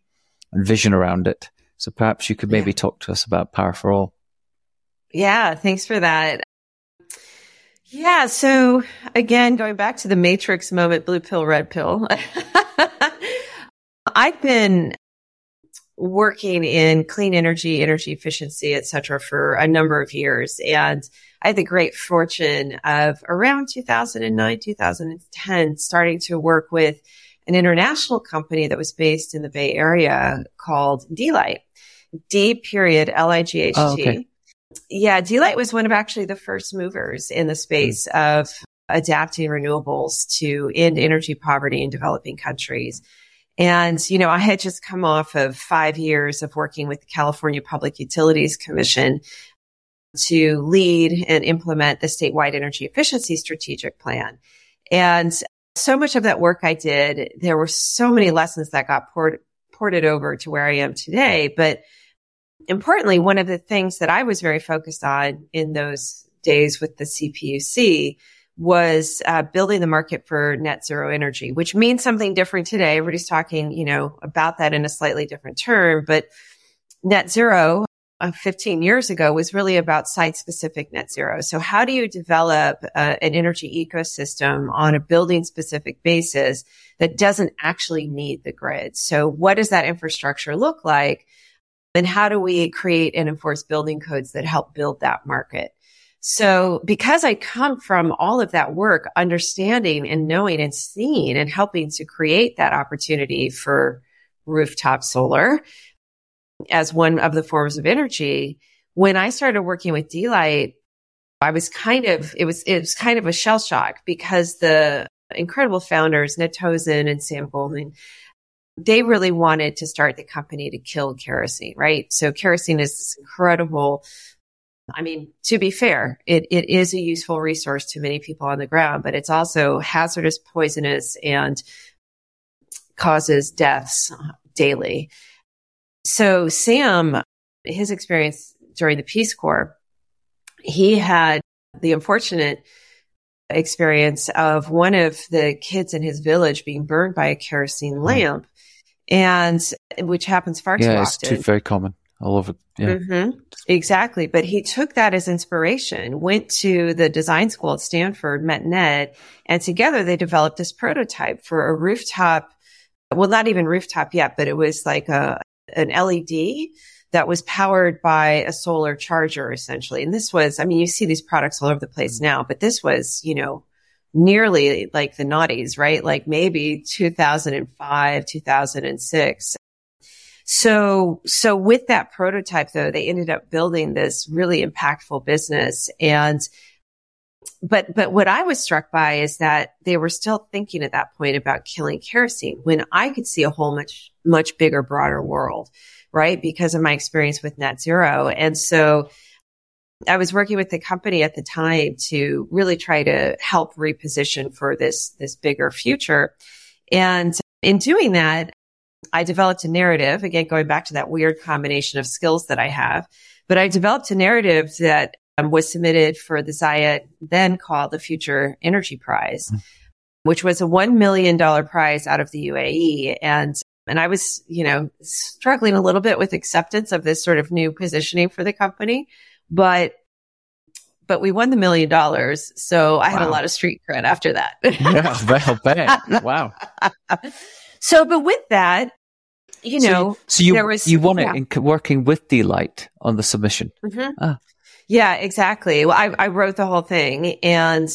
Speaker 2: and vision around it. So perhaps you could maybe yeah. talk to us about Power for All.
Speaker 1: Yeah, thanks for that. Yeah, so again, going back to the Matrix moment, blue pill, red pill. [laughs] I've been working in clean energy, energy efficiency, et cetera, for a number of years. And I had the great fortune of around 2009, 2010, starting to work with an international company that was based in the Bay Area called D-Light. D period L-I-G-H-T. Oh, okay. Yeah, D-Light was one of actually the first movers in the space mm. of adapting renewables to end energy poverty in developing countries. And, you know, I had just come off of five years of working with the California Public Utilities Commission to lead and implement the statewide energy efficiency strategic plan. And so much of that work I did, there were so many lessons that got poured, ported over to where I am today. But importantly, one of the things that I was very focused on in those days with the CPUC was uh, building the market for net zero energy, which means something different today. Everybody's talking, you know, about that in a slightly different term, but net zero uh, 15 years ago was really about site specific net zero. So how do you develop uh, an energy ecosystem on a building specific basis that doesn't actually need the grid? So what does that infrastructure look like? And how do we create and enforce building codes that help build that market? So because I come from all of that work, understanding and knowing and seeing and helping to create that opportunity for rooftop solar as one of the forms of energy, when I started working with D-Light, I was kind of, it was, it was kind of a shell shock because the incredible founders, Ned Tozun and Sam Goldman, they really wanted to start the company to kill kerosene, right? So kerosene is this incredible I mean, to be fair, it, it is a useful resource to many people on the ground, but it's also hazardous, poisonous, and causes deaths daily. So Sam, his experience during the Peace Corps, he had the unfortunate experience of one of the kids in his village being burned by a kerosene hmm. lamp. and which happens far
Speaker 2: yeah,
Speaker 1: too
Speaker 2: it's
Speaker 1: often.
Speaker 2: too, very common all over. Yeah.
Speaker 1: hmm Exactly. But he took that as inspiration, went to the design school at Stanford, met Ned, and together they developed this prototype for a rooftop. Well, not even rooftop yet, but it was like a, an LED that was powered by a solar charger essentially. And this was, I mean, you see these products all over the place now, but this was, you know, nearly like the noughties, right? Like maybe 2005, 2006. So, so with that prototype though, they ended up building this really impactful business. And, but, but what I was struck by is that they were still thinking at that point about killing kerosene when I could see a whole much, much bigger, broader world, right? Because of my experience with net zero. And so, I was working with the company at the time to really try to help reposition for this, this bigger future. And in doing that, I developed a narrative, again, going back to that weird combination of skills that I have, but I developed a narrative that um, was submitted for the Zayed, then called the Future Energy Prize, mm. which was a $1 million prize out of the UAE. And and I was, you know, struggling a little bit with acceptance of this sort of new positioning for the company but but we won the million dollars. So I wow. had a lot of street cred after that.
Speaker 2: yeah, well, bet. [laughs] Wow.
Speaker 1: So, but with that, you know,
Speaker 2: so, so you, there was, you won yeah. it in working with D-Light on the submission.
Speaker 1: Mm-hmm. Ah. Yeah, exactly. Well, I, I wrote the whole thing and,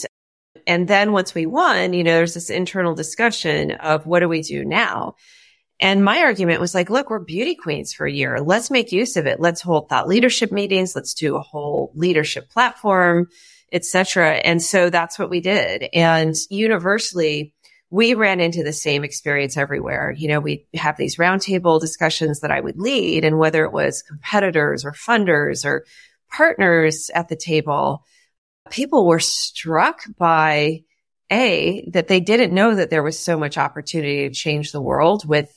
Speaker 1: and then once we won, you know, there's this internal discussion of what do we do now? And my argument was like, look, we're beauty queens for a year. Let's make use of it. Let's hold thought leadership meetings. Let's do a whole leadership platform, etc. And so that's what we did. And universally, we ran into the same experience everywhere. You know, we have these roundtable discussions that I would lead and whether it was competitors or funders or partners at the table, people were struck by a, that they didn't know that there was so much opportunity to change the world with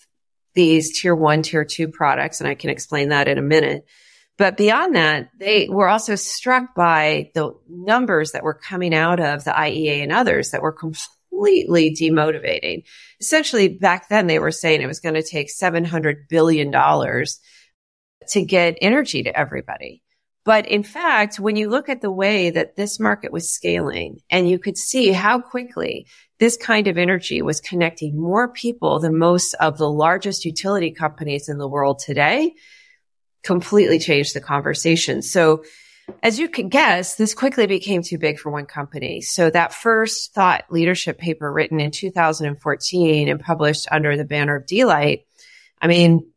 Speaker 1: these tier one, tier two products. And I can explain that in a minute. But beyond that, they were also struck by the numbers that were coming out of the IEA and others that were completely demotivating. Essentially, back then they were saying it was going to take $700 billion to get energy to everybody. But in fact, when you look at the way that this market was scaling and you could see how quickly this kind of energy was connecting more people than most of the largest utility companies in the world today, completely changed the conversation. So as you can guess, this quickly became too big for one company. So that first thought leadership paper written in 2014 and published under the banner of D-Light, I mean,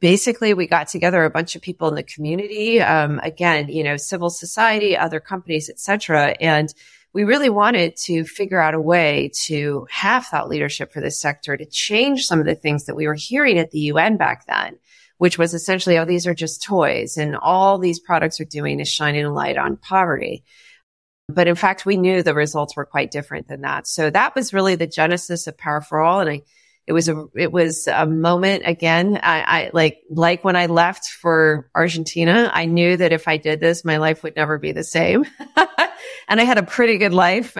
Speaker 1: basically we got together a bunch of people in the community um, again you know civil society other companies etc and we really wanted to figure out a way to have thought leadership for this sector to change some of the things that we were hearing at the UN back then, which was essentially, oh, these are just toys and all these products are doing is shining a light on poverty. But in fact, we knew the results were quite different than that. So that was really the genesis of Power for All. And I, it was a it was a moment again. I, I like like when I left for Argentina, I knew that if I did this, my life would never be the same. [laughs] and I had a pretty good life.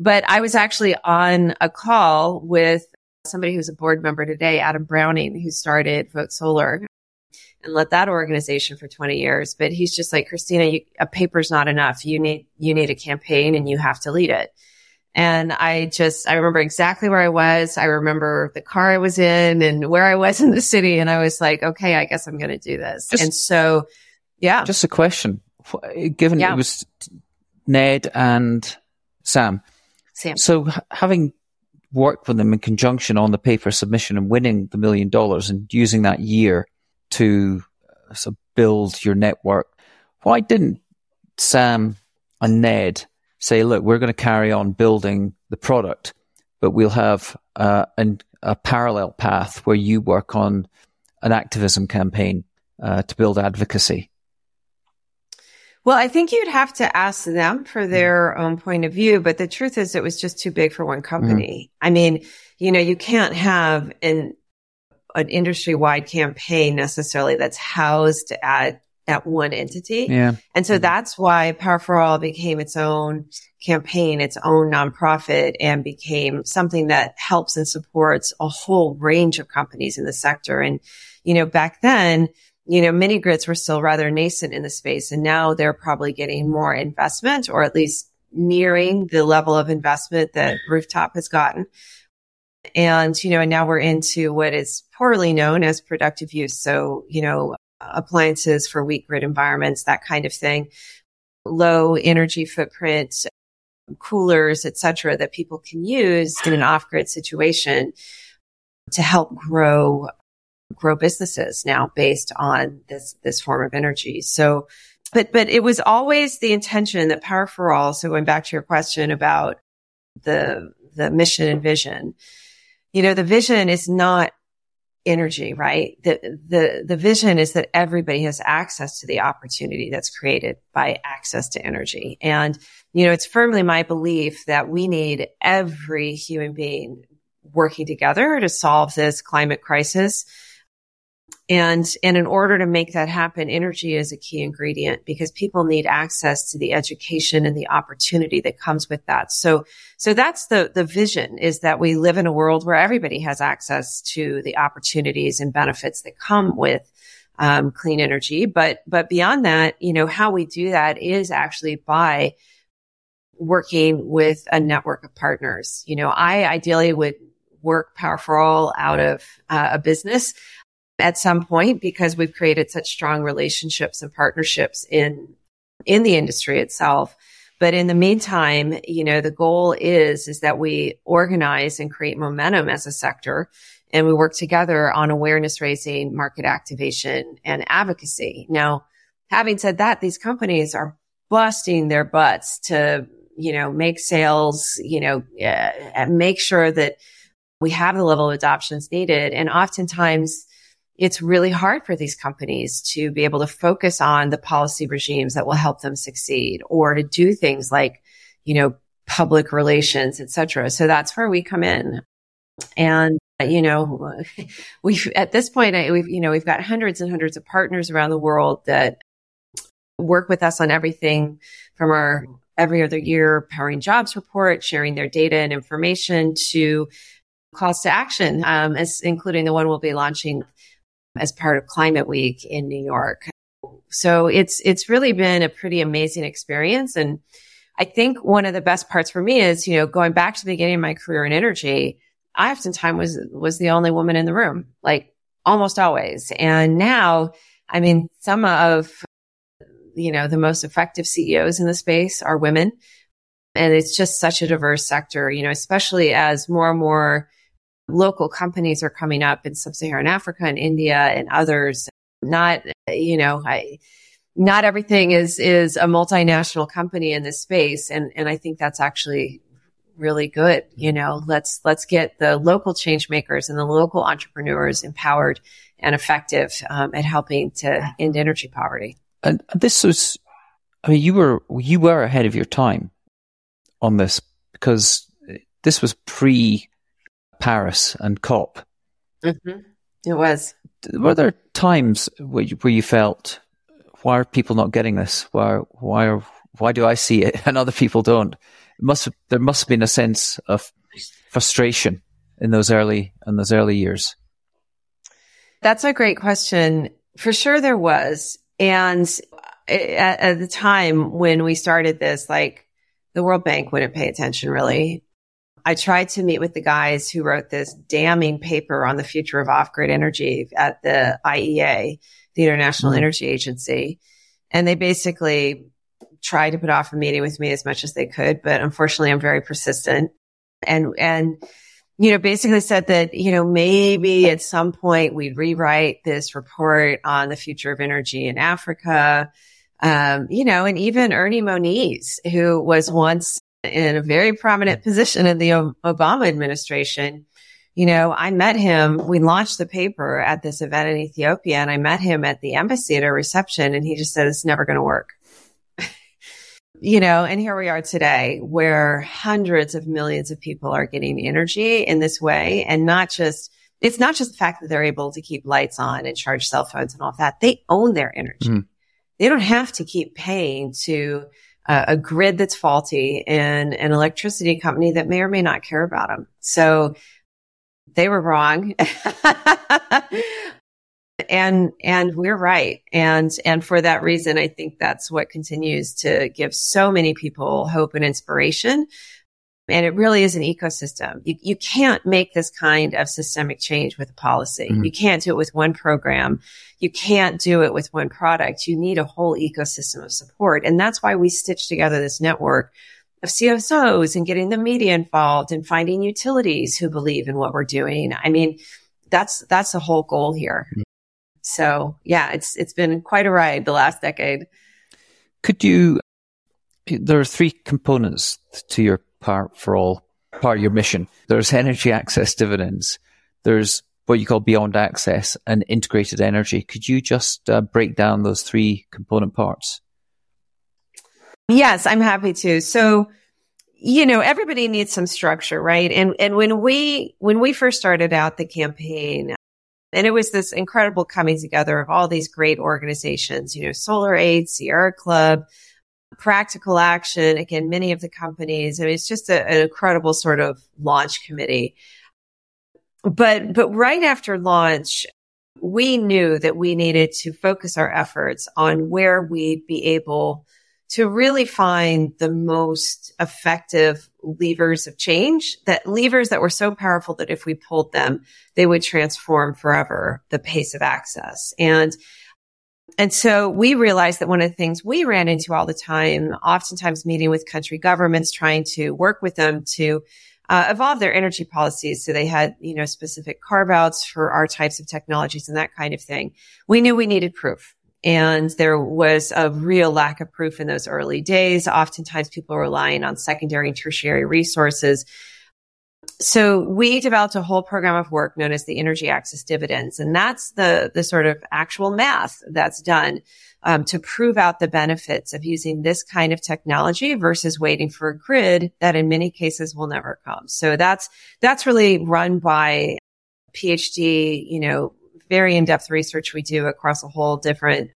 Speaker 1: But I was actually on a call with somebody who's a board member today, Adam Browning, who started Vote Solar and led that organization for 20 years. But he's just like, Kristina, you, a paper's not enough. You need, you need a campaign and you have to lead it. And I just, I remember exactly where I was. I remember the car I was in and where I was in the city. And I was like, okay, I guess I'm going to do this. Just, and so, yeah.
Speaker 2: Just a question. Given yeah. it was Ned and Sam.
Speaker 1: Sam.
Speaker 2: So having worked with them in conjunction on the paper submission and winning the million dollars and using that year to uh, build your network, why didn't Sam and Ned say, look, we're going to carry on building the product, but we'll have uh, an, a parallel path where you work on an activism campaign uh, to build advocacy?
Speaker 1: Well, I think you'd have to ask them for their own point of view, but the truth is it was just too big for one company. Mm. I mean, you know, you can't have an an industry wide campaign necessarily that's housed at at one entity.
Speaker 2: Yeah.
Speaker 1: And so mm-hmm. that's why Power for All became its own campaign, its own nonprofit and became something that helps and supports a whole range of companies in the sector. And, you know, back then, you know, mini grids were still rather nascent in the space and now they're probably getting more investment or at least nearing the level of investment that rooftop has gotten. And, you know, and now we're into what is poorly known as productive use. So, you know, appliances for weak grid environments, that kind of thing, low energy footprint, coolers, etc., that people can use in an off-grid situation to help grow grow businesses now based on this this form of energy. So, but but it was always the intention that Power for All. So going back to your question about the the mission and vision, you know, the vision is not energy, right? The, the, the vision is that everybody has access to the opportunity that's created by access to energy. And, you know, it's firmly my belief that we need every human being working together to solve this climate crisis and, and in order to make that happen, energy is a key ingredient because people need access to the education and the opportunity that comes with that. So, so that's the, the vision is that we live in a world where everybody has access to the opportunities and benefits that come with um, clean energy. But, but beyond that, you know, how we do that is actually by working with a network of partners. You know, I ideally would work Power for All out of uh, a business at some point because we've created such strong relationships and partnerships in in the industry itself. But in the meantime, you know, the goal is is that we organize and create momentum as a sector and we work together on awareness raising, market activation and advocacy. Now, having said that, these companies are busting their butts to, you know, make sales, you know, uh, make sure that we have the level of adoptions needed. And oftentimes it's really hard for these companies to be able to focus on the policy regimes that will help them succeed or to do things like, you know, public relations, et cetera. So that's where we come in. And, you know, [laughs] we've, at this point, we've, you know, we've got hundreds and hundreds of partners around the world that work with us on everything from our every other year powering jobs report, sharing their data and information to calls to action, um, as including the one we'll be launching as part of Climate Week in New York. So it's, it's really been a pretty amazing experience. And I think one of the best parts for me is, you know, going back to the beginning of my career in energy, I oftentimes was, was the only woman in the room, like almost always. And now, I mean, some of, you know, the most effective CEOs in the space are women. And it's just such a diverse sector, you know, especially as more and more local companies are coming up in sub-Saharan Africa and India and others. Not, you know, I, not everything is, is a multinational company in this space. And, and I think that's actually really good. You know, let's, let's get the local change makers and the local entrepreneurs empowered and effective um, at helping to end energy poverty.
Speaker 2: And this was, I mean, you were, you were ahead of your time on this because this was pre Paris and COP.
Speaker 1: Mm-hmm. It was.
Speaker 2: Were there times where you, where you felt, why are people not getting this? Why, why, are, why do I see it [laughs] and other people don't? It must there must have been a sense of frustration in those early in those early years.
Speaker 1: That's a great question. For sure, there was, and at, at the time when we started this, like the World Bank wouldn't pay attention really. I tried to meet with the guys who wrote this damning paper on the future of off grid energy at the IEA, the International mm-hmm. Energy Agency. And they basically tried to put off a meeting with me as much as they could. But unfortunately, I'm very persistent and, and, you know, basically said that, you know, maybe at some point we'd rewrite this report on the future of energy in Africa. Um, you know, and even Ernie Moniz, who was once in a very prominent position in the Obama administration. You know, I met him. We launched the paper at this event in Ethiopia and I met him at the embassy at a reception and he just said, it's never going to work. [laughs] you know, and here we are today where hundreds of millions of people are getting energy in this way and not just, it's not just the fact that they're able to keep lights on and charge cell phones and all that. They own their energy. Mm. they don't have to keep paying to uh, a grid that's faulty and an electricity company that may or may not care about them. So they were wrong. [laughs] and and we're right and and for that reason i think that's what continues to give so many people hope and inspiration and it really is an ecosystem. You, you can't make this kind of systemic change with a policy. Mm-hmm. You can't do it with one program. You can't do it with one product. You need a whole ecosystem of support. And that's why we stitch together this network of CSOs and getting the media involved and finding utilities who believe in what we're doing. I mean, that's, that's the whole goal here. Mm-hmm. So yeah, it's, it's been quite a ride the last decade.
Speaker 2: Could you, there are three components to your Power for All, part of your mission. There's energy access dividends. There's what you call beyond access and integrated energy. Could you just uh, break down those three component parts?
Speaker 1: Yes, I'm happy to. So, you know, everybody needs some structure, right? And and when we when we first started out the campaign, and it was this incredible coming together of all these great organizations, you know, Solar Aid, Sierra Club, practical action. Again, many of the companies, I mean, it's just a, an incredible sort of launch committee. But, but right after launch, we knew that we needed to focus our efforts on where we'd be able to really find the most effective levers of change that levers that were so powerful that if we pulled them, they would transform forever the pace of access. And and so we realized that one of the things we ran into all the time, oftentimes meeting with country governments, trying to work with them to uh, evolve their energy policies. So they had, you know, specific carve outs for our types of technologies and that kind of thing. We knew we needed proof. And there was a real lack of proof in those early days. Oftentimes people were relying on secondary and tertiary resources so we developed a whole program of work known as the energy access dividends. And that's the, the sort of actual math that's done um, to prove out the benefits of using this kind of technology versus waiting for a grid that in many cases will never come. So that's, that's really run by PhD, you know, very in-depth research we do across a whole different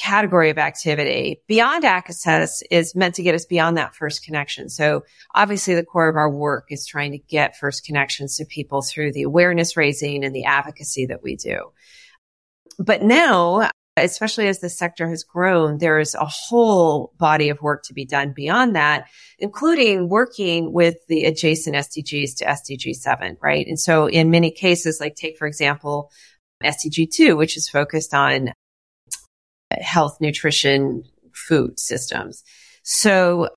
Speaker 1: category of activity. Beyond access is meant to get us beyond that first connection. So obviously the core of our work is trying to get first connections to people through the awareness raising and the advocacy that we do. But now, especially as the sector has grown, there is a whole body of work to be done beyond that, including working with the adjacent SDGs to SDG 7, right? And so in many cases, like take, for example, SDG 2, which is focused on health, nutrition, food systems. So,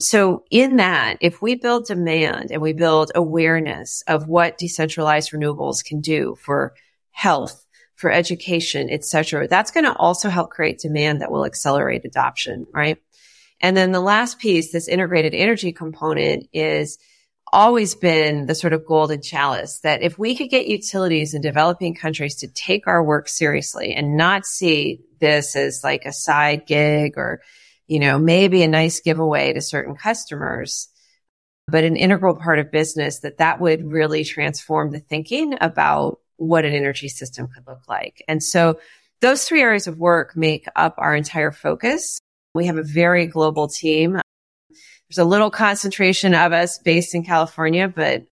Speaker 1: so in that, if we build demand and we build awareness of what decentralized renewables can do for health, for education, et cetera, that's going to also help create demand that will accelerate adoption, right? And then the last piece, this integrated energy component is always been the sort of golden chalice that if we could get utilities in developing countries to take our work seriously and not see this as like a side gig or, you know, maybe a nice giveaway to certain customers, but an integral part of business that that would really transform the thinking about what an energy system could look like. And so those three areas of work make up our entire focus. We have a very global team. There's a little concentration of us based in California, but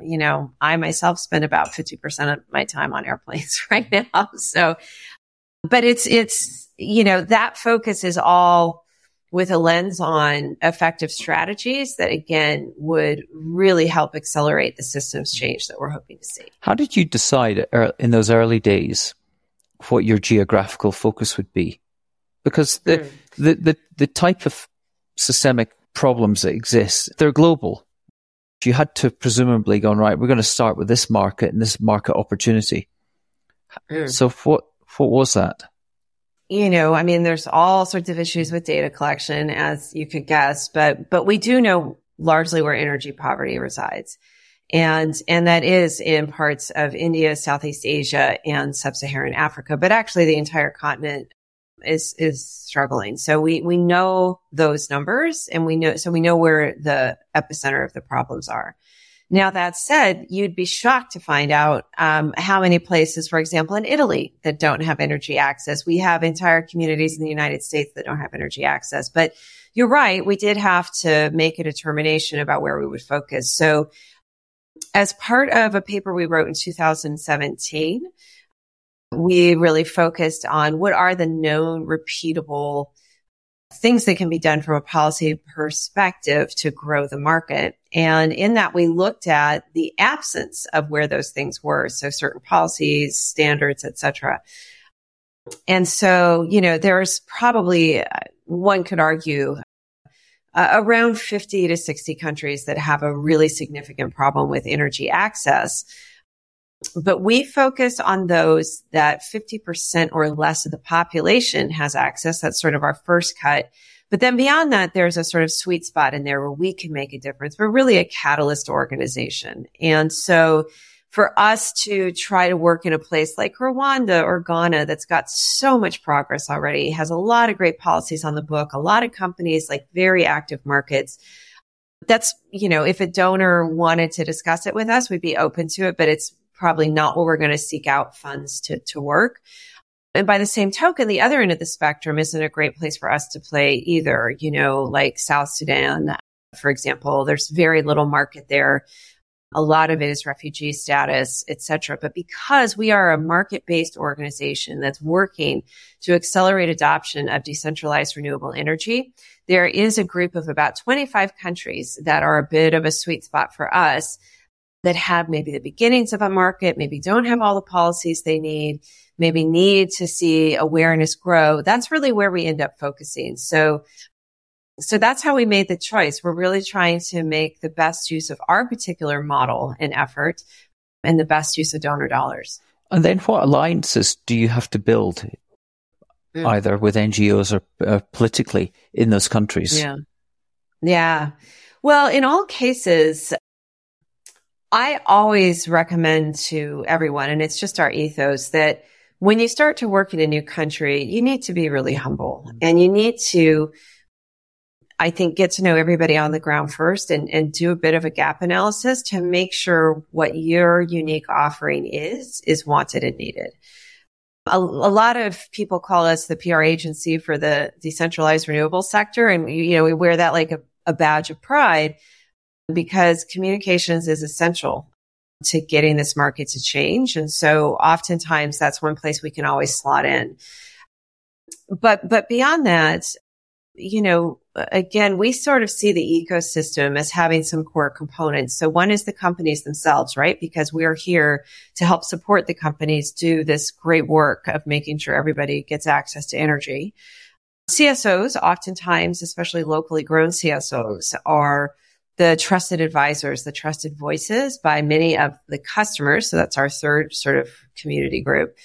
Speaker 1: you know, I myself spend about 50% of my time on airplanes [laughs] right now. So but it's, it's, you know, that focus is all with a lens on effective strategies that again would really help accelerate the systems change that we're hoping to see.
Speaker 2: How did you decide in those early days what your geographical focus would be? Because the, mm. the, the, the type of systemic problems that exist, they're global. You had to presumably gone, right, we're going to start with this market and this market opportunity. Mm. So what, what was that?
Speaker 1: You know, I mean, there's all sorts of issues with data collection, as you could guess, but, but we do know largely where energy poverty resides. And, and that is in parts of India, Southeast Asia, and sub-Saharan Africa, but actually the entire continent is, is struggling. So we, we know those numbers and we know, so we know where the epicenter of the problems are. Now that said, you'd be shocked to find out um, how many places, for example, in Italy that don't have energy access. We have entire communities in the United States that don't have energy access. But you're right. We did have to make a determination about where we would focus. So as part of a paper we wrote in 2017, we really focused on what are the known repeatable things that can be done from a policy perspective to grow the market. And in that, we looked at the absence of where those things were. So certain policies, standards, etc. And so, you know, there's probably, uh, one could argue, uh, around 50 to 60 countries that have a really significant problem with energy access. But we focus on those that 50% or less of the population has access. That's sort of our first cut. But then beyond that, there's a sort of sweet spot in there where we can make a difference. We're really a catalyst organization. And so for us to try to work in a place like Rwanda or Ghana that's got so much progress already, has a lot of great policies on the book, a lot of companies like very active markets. That's, you know, if a donor wanted to discuss it with us, we'd be open to it, but it's probably not where we're going to seek out funds to, to work. And by the same token, the other end of the spectrum isn't a great place for us to play either. You know, like South Sudan, for example, there's very little market there. A lot of it is refugee status, etc. But because we are a market-based organization that's working to accelerate adoption of decentralized renewable energy, there is a group of about 25 countries that are a bit of a sweet spot for us that have maybe the beginnings of a market, maybe don't have all the policies they need, maybe need to see awareness grow. That's really where we end up focusing. So, so that's how we made the choice. We're really trying to make the best use of our particular model and effort and the best use of donor dollars.
Speaker 2: And then what alliances do you have to build mm. either with NGOs or uh, politically in those countries?
Speaker 1: Yeah. Yeah. Well, in all cases, I always recommend to everyone, and it's just our ethos that when you start to work in a new country, you need to be really humble and you need to, I think, get to know everybody on the ground first and, and do a bit of a gap analysis to make sure what your unique offering is, is wanted and needed. A, a, lot of people call us the PR agency for the decentralized renewable sector. And, you know, we wear that like a, a badge of pride because communications is essential to getting this market to change. And so oftentimes that's one place we can always slot in. But, but beyond that, you know, again, we sort of see the ecosystem as having some core components. So one is the companies themselves, right? Because we're here to help support the companies do this great work of making sure everybody gets access to energy. CSOs, oftentimes, especially locally grown CSOs, are the trusted advisors, the trusted voices by many of the customers. So that's our third sort of community group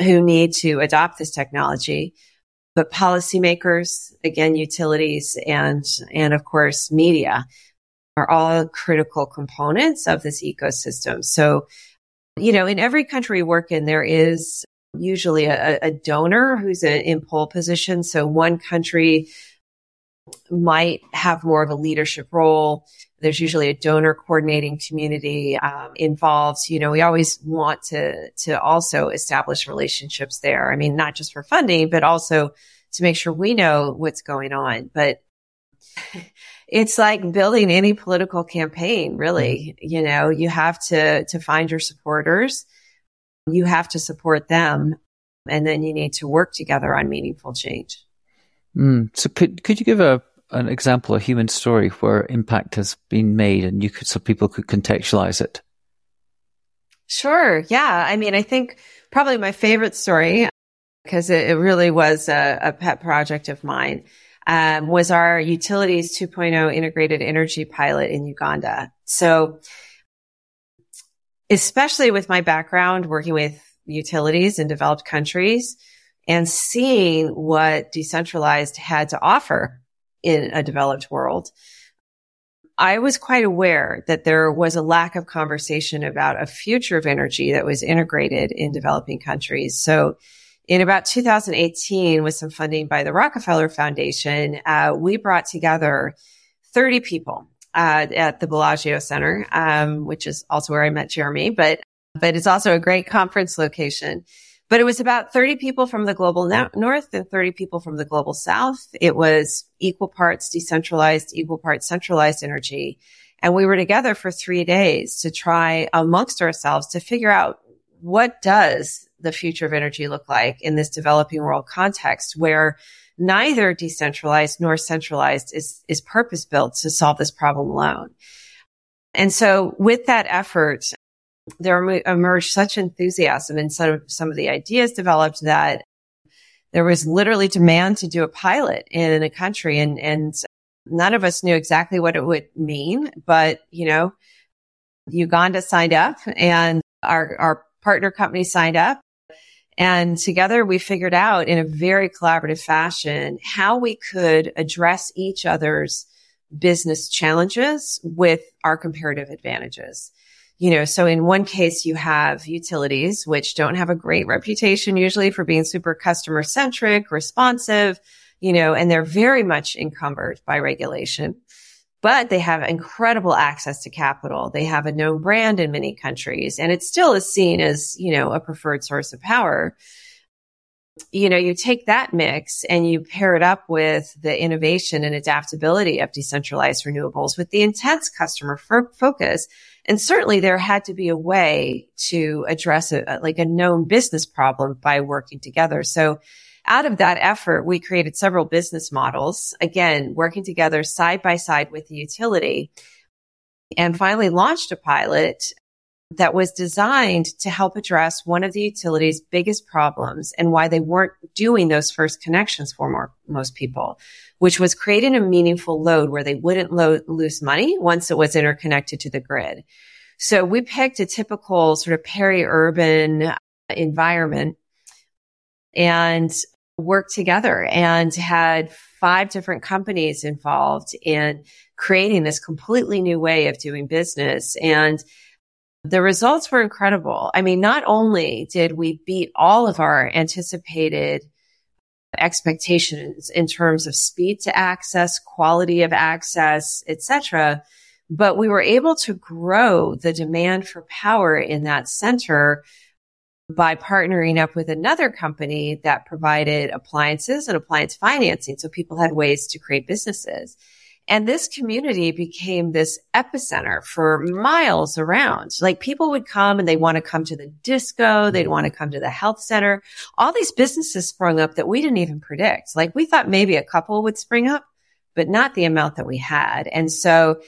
Speaker 1: who need to adopt this technology. But policymakers, again, utilities and, and of course, media are all critical components of this ecosystem. So, you know, in every country we work in, there is usually a, a donor who's in pole position. So one country might have more of a leadership role. There's usually a donor coordinating community um, involved. You know, we always want to to also establish relationships there. I mean, not just for funding, but also to make sure we know what's going on. But [laughs] it's like building any political campaign, really. You know, you have to to find your supporters. You have to support them, and then you need to work together on meaningful change.
Speaker 2: Mm. So could could you give a an example, a human story where impact has been made, and you could so people could contextualize it?
Speaker 1: Sure. Yeah. I mean, I think probably my favorite story because it, it, really was a, a, pet project of mine. Um, was our utilities 2.0 integrated energy pilot in Uganda. So, especially with my background working with utilities in developed countries, and seeing what decentralized had to offer in a developed world. I was quite aware that there was a lack of conversation about a future of energy that was integrated in developing countries. So in about 2018, with some funding by the Rockefeller Foundation, uh, we brought together 30 people uh, at the Bellagio Center, um, which is also where I met Jeremy, but, but it's also a great conference location. But it was about 30 people from the global no- north and 30 people from the global south. It was equal parts decentralized, equal parts centralized energy. And we were together for three days to try amongst ourselves to figure out what does the future of energy look like in this developing world context where neither decentralized nor centralized is, is purpose built to solve this problem alone. And so with that effort, there emerged such enthusiasm and some, some of the ideas developed that there was literally demand to do a pilot in a country and, and none of us knew exactly what it would mean, but you know, Uganda signed up and our, our partner company signed up and together we figured out in a very collaborative fashion how we could address each other's business challenges with our comparative advantages you know, so in one case, you have utilities, which don't have a great reputation usually for being super customer centric, responsive, you know, and they're very much encumbered by regulation, but they have incredible access to capital. They have a known brand in many countries and it still is seen as, you know, a preferred source of power you know, you take that mix and you pair it up with the innovation and adaptability of decentralized renewables with the intense customer f- focus. And certainly there had to be a way to address a, like a known business problem by working together. So out of that effort, we created several business models, again, working together side by side with the utility and finally launched a pilot that was designed to help address one of the utility's biggest problems and why they weren't doing those first connections for more, most people, which was creating a meaningful load where they wouldn't lo- lose money once it was interconnected to the grid. So we picked a typical sort of peri-urban environment and worked together and had five different companies involved in creating this completely new way of doing business. And the results were incredible. I mean, not only did we beat all of our anticipated expectations in terms of speed to access, quality of access, etc., but we were able to grow the demand for power in that center by partnering up with another company that provided appliances and appliance financing. So people had ways to create businesses. And this community became this epicenter for miles around. Like people would come and they want to come to the disco. They'd want to come to the health center. All these businesses sprung up that we didn't even predict. Like we thought maybe a couple would spring up, but not the amount that we had. And so,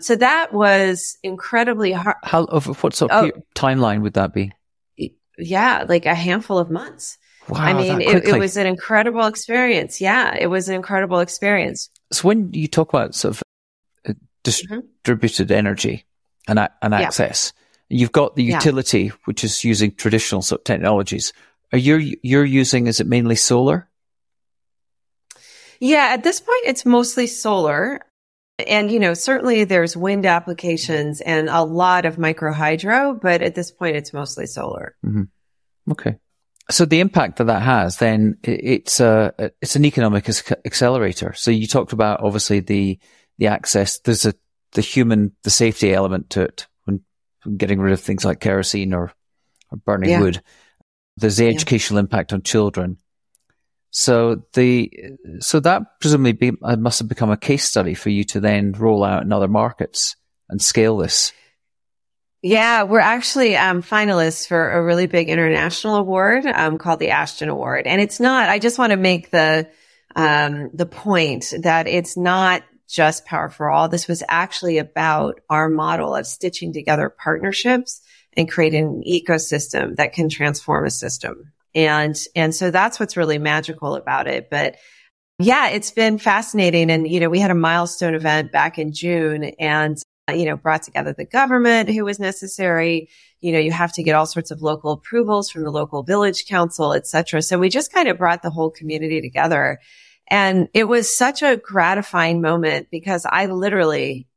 Speaker 1: so that was incredibly hard.
Speaker 2: How, what sort of oh, timeline would that be?
Speaker 1: Yeah, like a handful of months.
Speaker 2: Wow,
Speaker 1: I mean, it, it, was an incredible experience. Yeah, it was an incredible experience.
Speaker 2: So when you talk about sort of uh, distributed mm-hmm. energy and, and access, yeah. you've got the utility, yeah. which is using traditional sort of technologies. Are you you're using? Is it mainly solar?
Speaker 1: Yeah, at this point, it's mostly solar. And, you know, certainly there's wind applications and a lot of micro hydro, but at this point, it's mostly solar.
Speaker 2: Mm-hmm. Okay so the impact that that has, then it's a it's an economic accelerator. So you talked about obviously the the access. There's a the human the safety element to it when, when getting rid of things like kerosene or, or burning yeah. wood. There's the educational yeah. impact on children. So the so that presumably be, uh, must have become a case study for you to then roll out in other markets and scale this.
Speaker 1: Yeah, we're actually um, finalists for a really big international award um, called the Ashden Award, and it's not. I just want to make the um, the point that it's not just Power for All. This was actually about our model of stitching together partnerships and creating an ecosystem that can transform a system. And and so that's what's really magical about it. But yeah, it's been fascinating. And, you know, we had a milestone event back in June and Uh, you know, brought together the government who was necessary. You know, you have to get all sorts of local approvals from the local village council, et cetera. So we just kind of brought the whole community together. And it was such a gratifying moment because I literally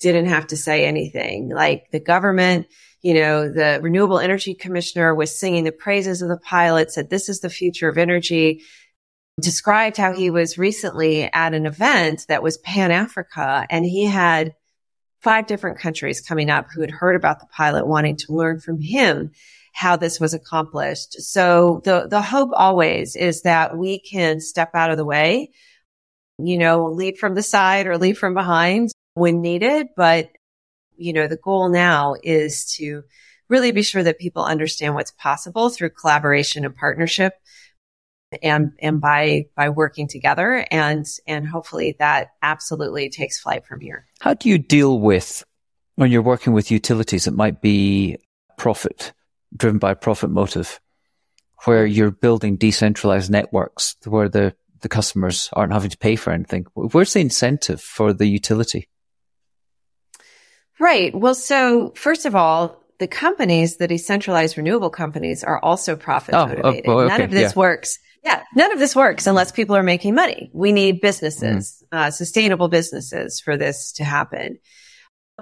Speaker 1: didn't have to say anything. Like the government, you know, the renewable energy commissioner was singing the praises of the pilot, said, this is the future of energy described how he was recently at an event that was Pan Africa and he had five different countries coming up who had heard about the pilot wanting to learn from him how this was accomplished. So the, the hope always is that we can step out of the way, you know, lead from the side or lead from behind when needed. But, you know, the goal now is to really be sure that people understand what's possible through collaboration and partnership and and by by working together and and hopefully that absolutely takes flight from here.
Speaker 2: How do you deal with when you're working with utilities that might be profit driven by profit motive where you're building decentralized networks where the the customers aren't having to pay for anything. Where's the incentive for the utility?
Speaker 1: Right. Well, so first of all, the companies, the decentralized renewable companies are also profit oh, oh motivated. Oh, okay, None of this yeah. works yeah, none of this works unless people are making money. We need businesses, mm uh, sustainable businesses for this to happen.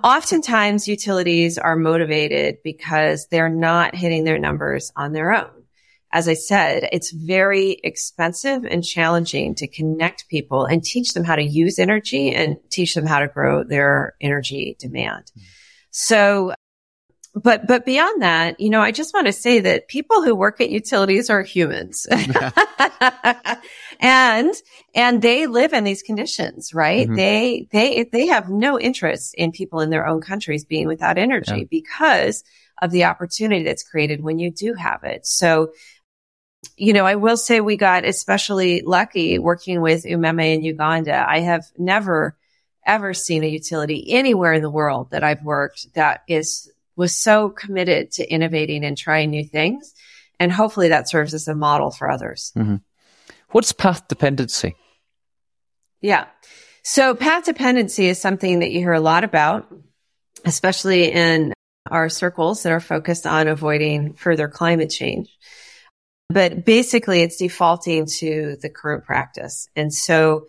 Speaker 1: Oftentimes utilities are motivated because they're not hitting their numbers on their own. As I said, it's very expensive and challenging to connect people and teach them how to use energy and teach them how to grow their energy demand. mm So but but beyond that, you know, I just want to say that people who work at utilities are humans. [laughs] and and they live in these conditions, right? Mm-hmm. They they they have no interest in people in their own countries being without energy yeah. because of the opportunity that's created when you do have it. So you know, I will say we got especially lucky working with Umeme in Uganda. I have never ever seen a utility anywhere in the world that I've worked that is was so committed to innovating and trying new things. And hopefully that serves as a model for others.
Speaker 2: Mm-hmm. What's path dependency?
Speaker 1: Yeah. So path dependency is something that you hear a lot about, especially in our circles that are focused on avoiding further climate change. But basically it's defaulting to the current practice. And so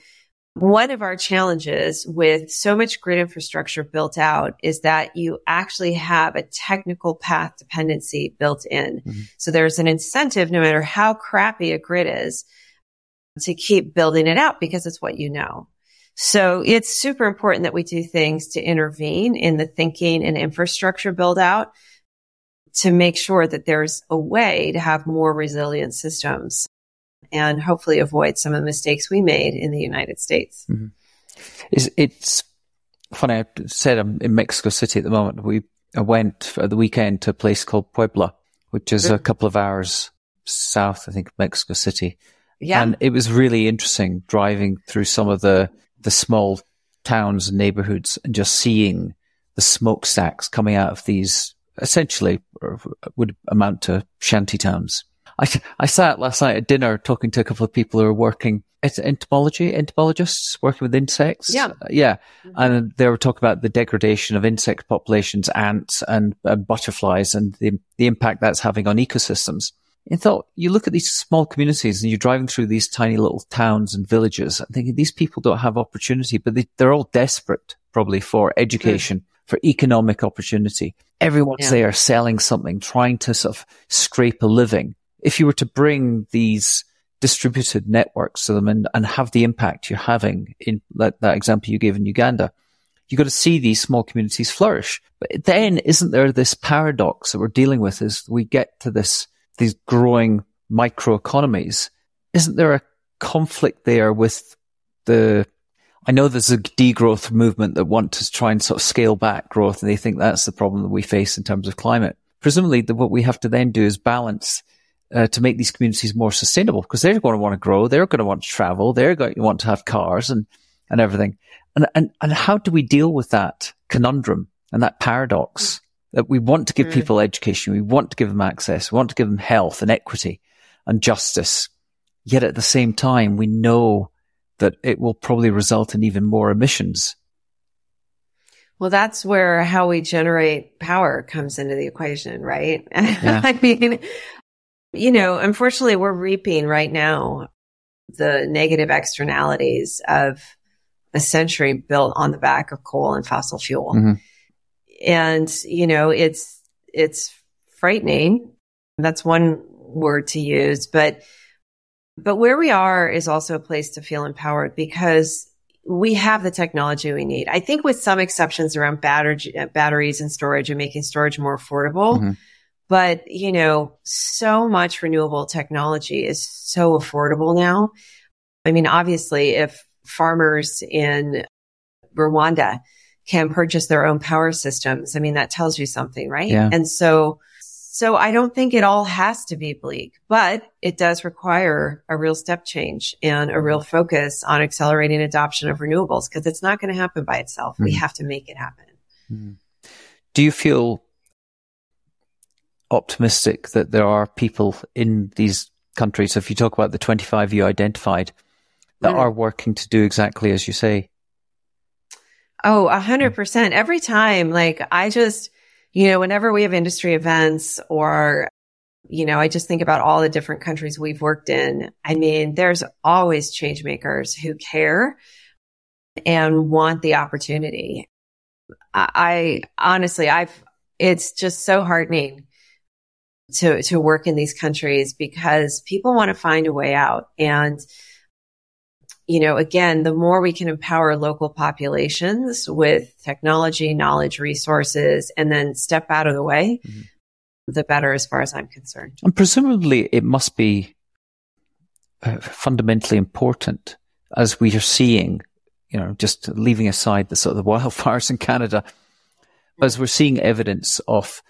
Speaker 1: one of our challenges with so much grid infrastructure built out is that you actually have a technical path dependency built in. Mm-hmm. So there's an incentive, no matter how crappy a grid is, to keep building it out because it's what you know. So it's super important that we do things to intervene in the thinking and infrastructure build out to make sure that there's a way to have more resilient systems and hopefully avoid some of the mistakes we made in the United States.
Speaker 2: Mm-hmm. It's, it's funny. I said I'm in Mexico City at the moment. We I went at the weekend to a place called Puebla, which is mm-hmm. a couple of hours south, I think, of Mexico City. Yeah. And it was really interesting driving through some of the, the small towns and neighborhoods and just seeing the smokestacks coming out of these essentially would amount to shanty towns. I, I sat last night at dinner talking to a couple of people who are working it's entomology, entomologists working with insects.
Speaker 1: Yeah.
Speaker 2: Uh, yeah. Mm-hmm. And they were talking about the degradation of insect populations, ants and, and butterflies and the, the impact that's having on ecosystems. And thought, you look at these small communities and you're driving through these tiny little towns and villages and thinking these people don't have opportunity, but they, they're all desperate probably for education, mm. for economic opportunity. Everyone's yeah. there selling something, trying to sort of scrape a living if you were to bring these distributed networks to them and, and have the impact you're having in that, that example you gave in Uganda, you've got to see these small communities flourish. But then isn't there this paradox that we're dealing with as we get to this, these growing microeconomies? Isn't there a conflict there with the, I know there's a degrowth movement that want to try and sort of scale back growth and they think that's the problem that we face in terms of climate. Presumably the, what we have to then do is balance uh, to make these communities more sustainable because they're going to want to grow. They're going to want to travel. They're going to want to have cars and, and everything. And, and, and how do we deal with that conundrum and that paradox that we want to give mm. people education? We want to give them access. We want to give them health and equity and justice. Yet at the same time, we know that it will probably result in even more emissions.
Speaker 1: Well, that's where how we generate power comes into the equation, right? [laughs] Yeah. I mean, you know, unfortunately, we're reaping right now the negative externalities of a century built on the back of coal and fossil fuel. Mm-hmm. And, you know, it's, it's frightening. That's one word to use, but, but where we are is also a place to feel empowered because, we have the technology we need. I think with some exceptions around battery, batteries and storage and making storage more affordable. Mm-hmm. But, you know, so much renewable technology is so affordable now. I mean, obviously, if farmers in Rwanda can purchase their own power systems, I mean, that tells you something, right?
Speaker 2: Yeah.
Speaker 1: And so, so I don't think it all has to be bleak, but it does require a real step change and a real focus on accelerating adoption of renewables because it's not going to happen by itself. Mm-hmm. We have to make it happen. Mm-hmm.
Speaker 2: Do you feel optimistic that there are people in these countries, if you talk about the 25 you identified, that mm. are working to do exactly as you say?
Speaker 1: Oh, a hundred percent. Every time, like I just, you know, whenever we have industry events or, you know, I just think about all the different countries we've worked in. I mean, there's always change makers who care and want the opportunity. I, I honestly, I've, it's just so heartening to, to work in these countries because people want to find a way out. And you know, again, the more we can empower local populations with technology, knowledge, resources, and then step out of the way, mm-hmm. the better as far as I'm concerned.
Speaker 2: And presumably it must be uh, fundamentally important as we are seeing, you know, just leaving aside the sort of the wildfires in Canada, as we're seeing evidence of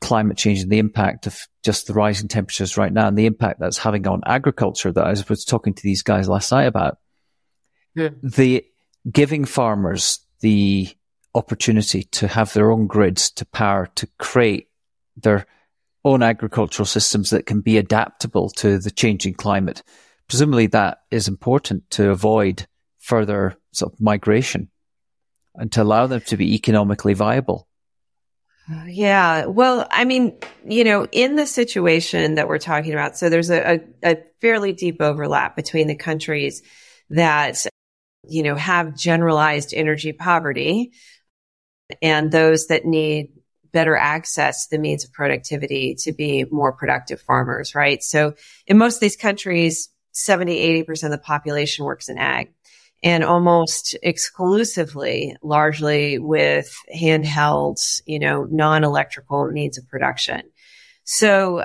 Speaker 2: climate change and the impact of just the rising temperatures right now and the impact that's having on agriculture that I was talking to these guys last night about. Yeah. The giving farmers the opportunity to have their own grids to power to create their own agricultural systems that can be adaptable to the changing climate. Presumably that is important to avoid further sort of migration and to allow them to be economically viable.
Speaker 1: Yeah. Well, I mean, you know, in the situation that we're talking about, so there's a, a, a, fairly deep overlap between the countries that, you know, have generalized energy poverty and those that need better access to the means of productivity to be more productive farmers, right? So in most of these countries, 70, 80% of the population works in ag and almost exclusively, largely with handheld, you know, non-electrical means of production. So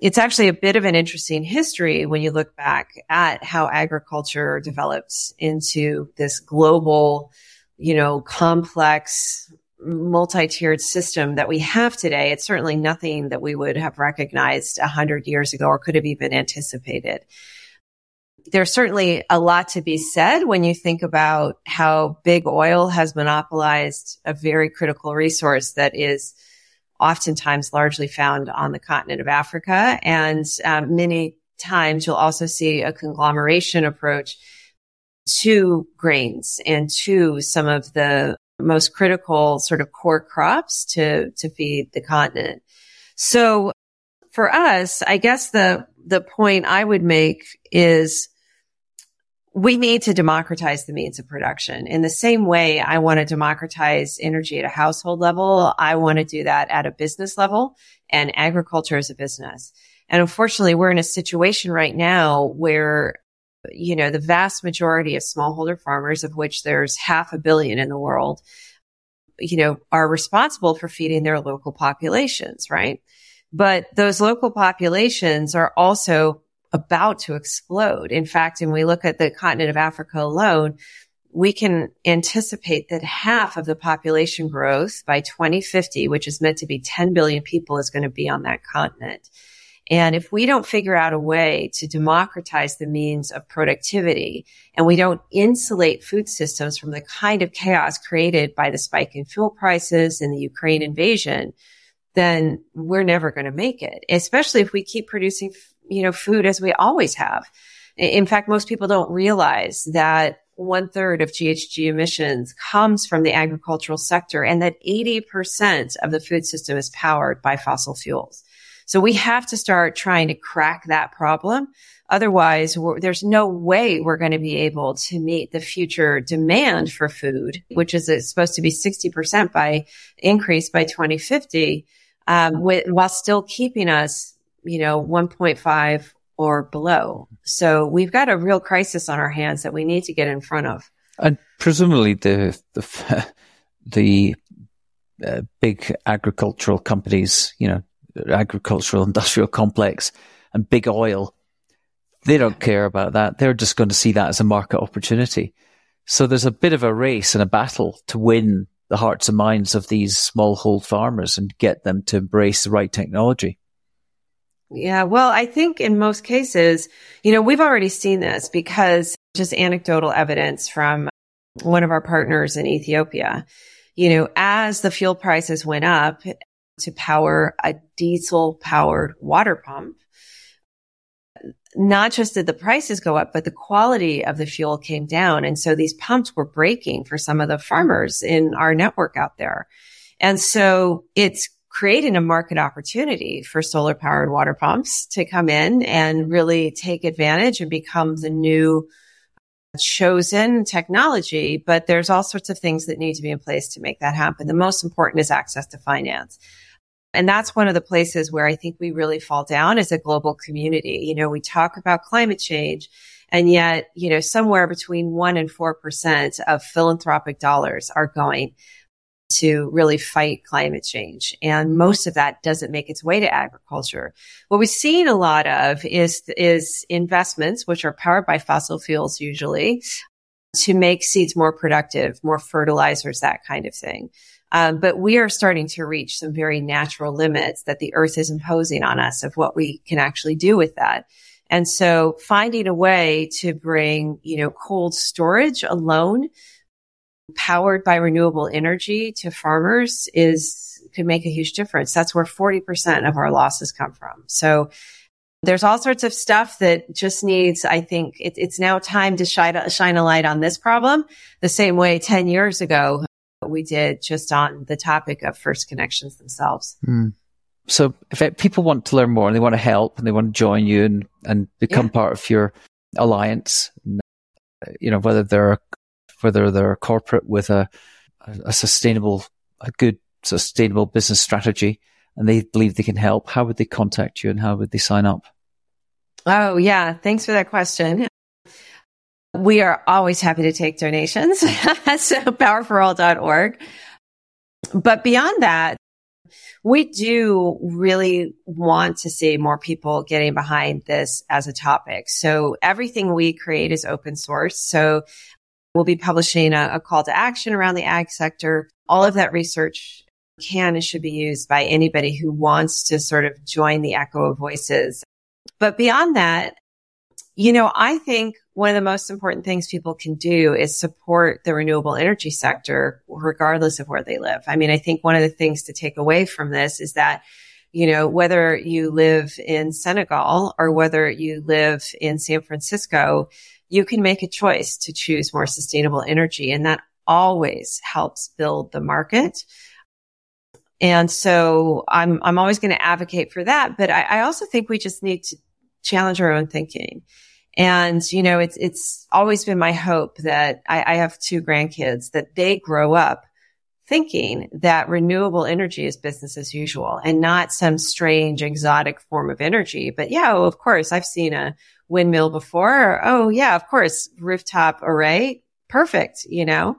Speaker 1: it's actually a bit of an interesting history when you look back at how agriculture developed into this global, you know, complex, multi-tiered system that we have today. It's certainly nothing that we would have recognized a hundred years ago or could have even anticipated there's certainly a lot to be said when you think about how big oil has monopolized a very critical resource that is oftentimes largely found on the continent of Africa. And um, many times you'll also see a conglomeration approach to grains and to some of the most critical sort of core crops to, to feed the continent. So for us, I guess the, the point I would make is we need to democratize the means of production. In the same way, I want to democratize energy at a household level. I want to do that at a business level and agriculture is a business. And unfortunately, we're in a situation right now where, you know, the vast majority of smallholder farmers, of which there's half a billion in the world, you know, are responsible for feeding their local populations, right? But those local populations are also about to explode. In fact, when we look at the continent of Africa alone, we can anticipate that half of the population growth by 2050, which is meant to be 10 billion people, is going to be on that continent. And if we don't figure out a way to democratize the means of productivity and we don't insulate food systems from the kind of chaos created by the spike in fuel prices and the Ukraine invasion, then we're never going to make it, especially if we keep producing you know, food as we always have. In fact, most people don't realize that one third of GHG emissions comes from the agricultural sector and that 80% of the food system is powered by fossil fuels. So we have to start trying to crack that problem. Otherwise, there's no way we're going to be able to meet the future demand for food, which is supposed to be 60% by increase by 2050, um, with, while still keeping us you know, 1.5 or below. So we've got a real crisis on our hands that we need to get in front of.
Speaker 2: And presumably the the, [laughs] the uh, big agricultural companies, you know, agricultural [laughs] industrial complex and big oil, they don't care about that. They're just going to see that as a market opportunity. So there's a bit of a race and a battle to win the hearts and minds of these smallhold farmers and get them to embrace the right technology.
Speaker 1: Yeah, well, I think in most cases, you know, we've already seen this because just anecdotal evidence from one of our partners in Ethiopia. You know, as the fuel prices went up to power a diesel powered water pump, not just did the prices go up, but the quality of the fuel came down. And so these pumps were breaking for some of the farmers in our network out there. And so it's creating a market opportunity for solar powered water pumps to come in and really take advantage and become the new chosen technology. But there's all sorts of things that need to be in place to make that happen. The most important is access to finance. And that's one of the places where I think we really fall down as a global community. You know, we talk about climate change and yet, you know, somewhere between one and 4% of philanthropic dollars are going to really fight climate change. And most of that doesn't make its way to agriculture. What we've seen a lot of is, is investments, which are powered by fossil fuels usually to make seeds more productive, more fertilizers, that kind of thing. Um, but we are starting to reach some very natural limits that the earth is imposing on us of what we can actually do with that. And so finding a way to bring, you know, cold storage alone powered by renewable energy to farmers is could make a huge difference. That's where 40% of our losses come from. So there's all sorts of stuff that just needs, I think it, it's now time to shine, shine a light on this problem the same way 10 years ago we did just on the topic of first connections themselves.
Speaker 2: Mm. So if people want to learn more and they want to help and they want to join you and, and become yeah. part of your alliance, you know, whether they're, whether they're a corporate with a, a sustainable, a good sustainable business strategy and they believe they can help, how would they contact you and how would they sign up?
Speaker 1: Oh, yeah. Thanks for that question. We are always happy to take donations. [laughs] so powerforall.org. But beyond that, we do really want to see more people getting behind this as a topic. So everything we create is open source. So we'll be publishing a, a call to action around the ag sector. All of that research can and should be used by anybody who wants to sort of join the echo of voices. But beyond that, you know, I think one of the most important things people can do is support the renewable energy sector, regardless of where they live. I mean, I think one of the things to take away from this is that, you know, whether you live in Senegal or whether you live in San Francisco, you can make a choice to choose more sustainable energy. And that always helps build the market. And so I'm, I'm always going to advocate for that. But I, I also think we just need to challenge our own thinking. And, you know, it's, it's always been my hope that I, I have two grandkids that they grow up thinking that renewable energy is business as usual and not some strange exotic form of energy. But yeah, well, of course, I've seen a windmill before. Oh yeah, of course, rooftop array. Perfect, you know,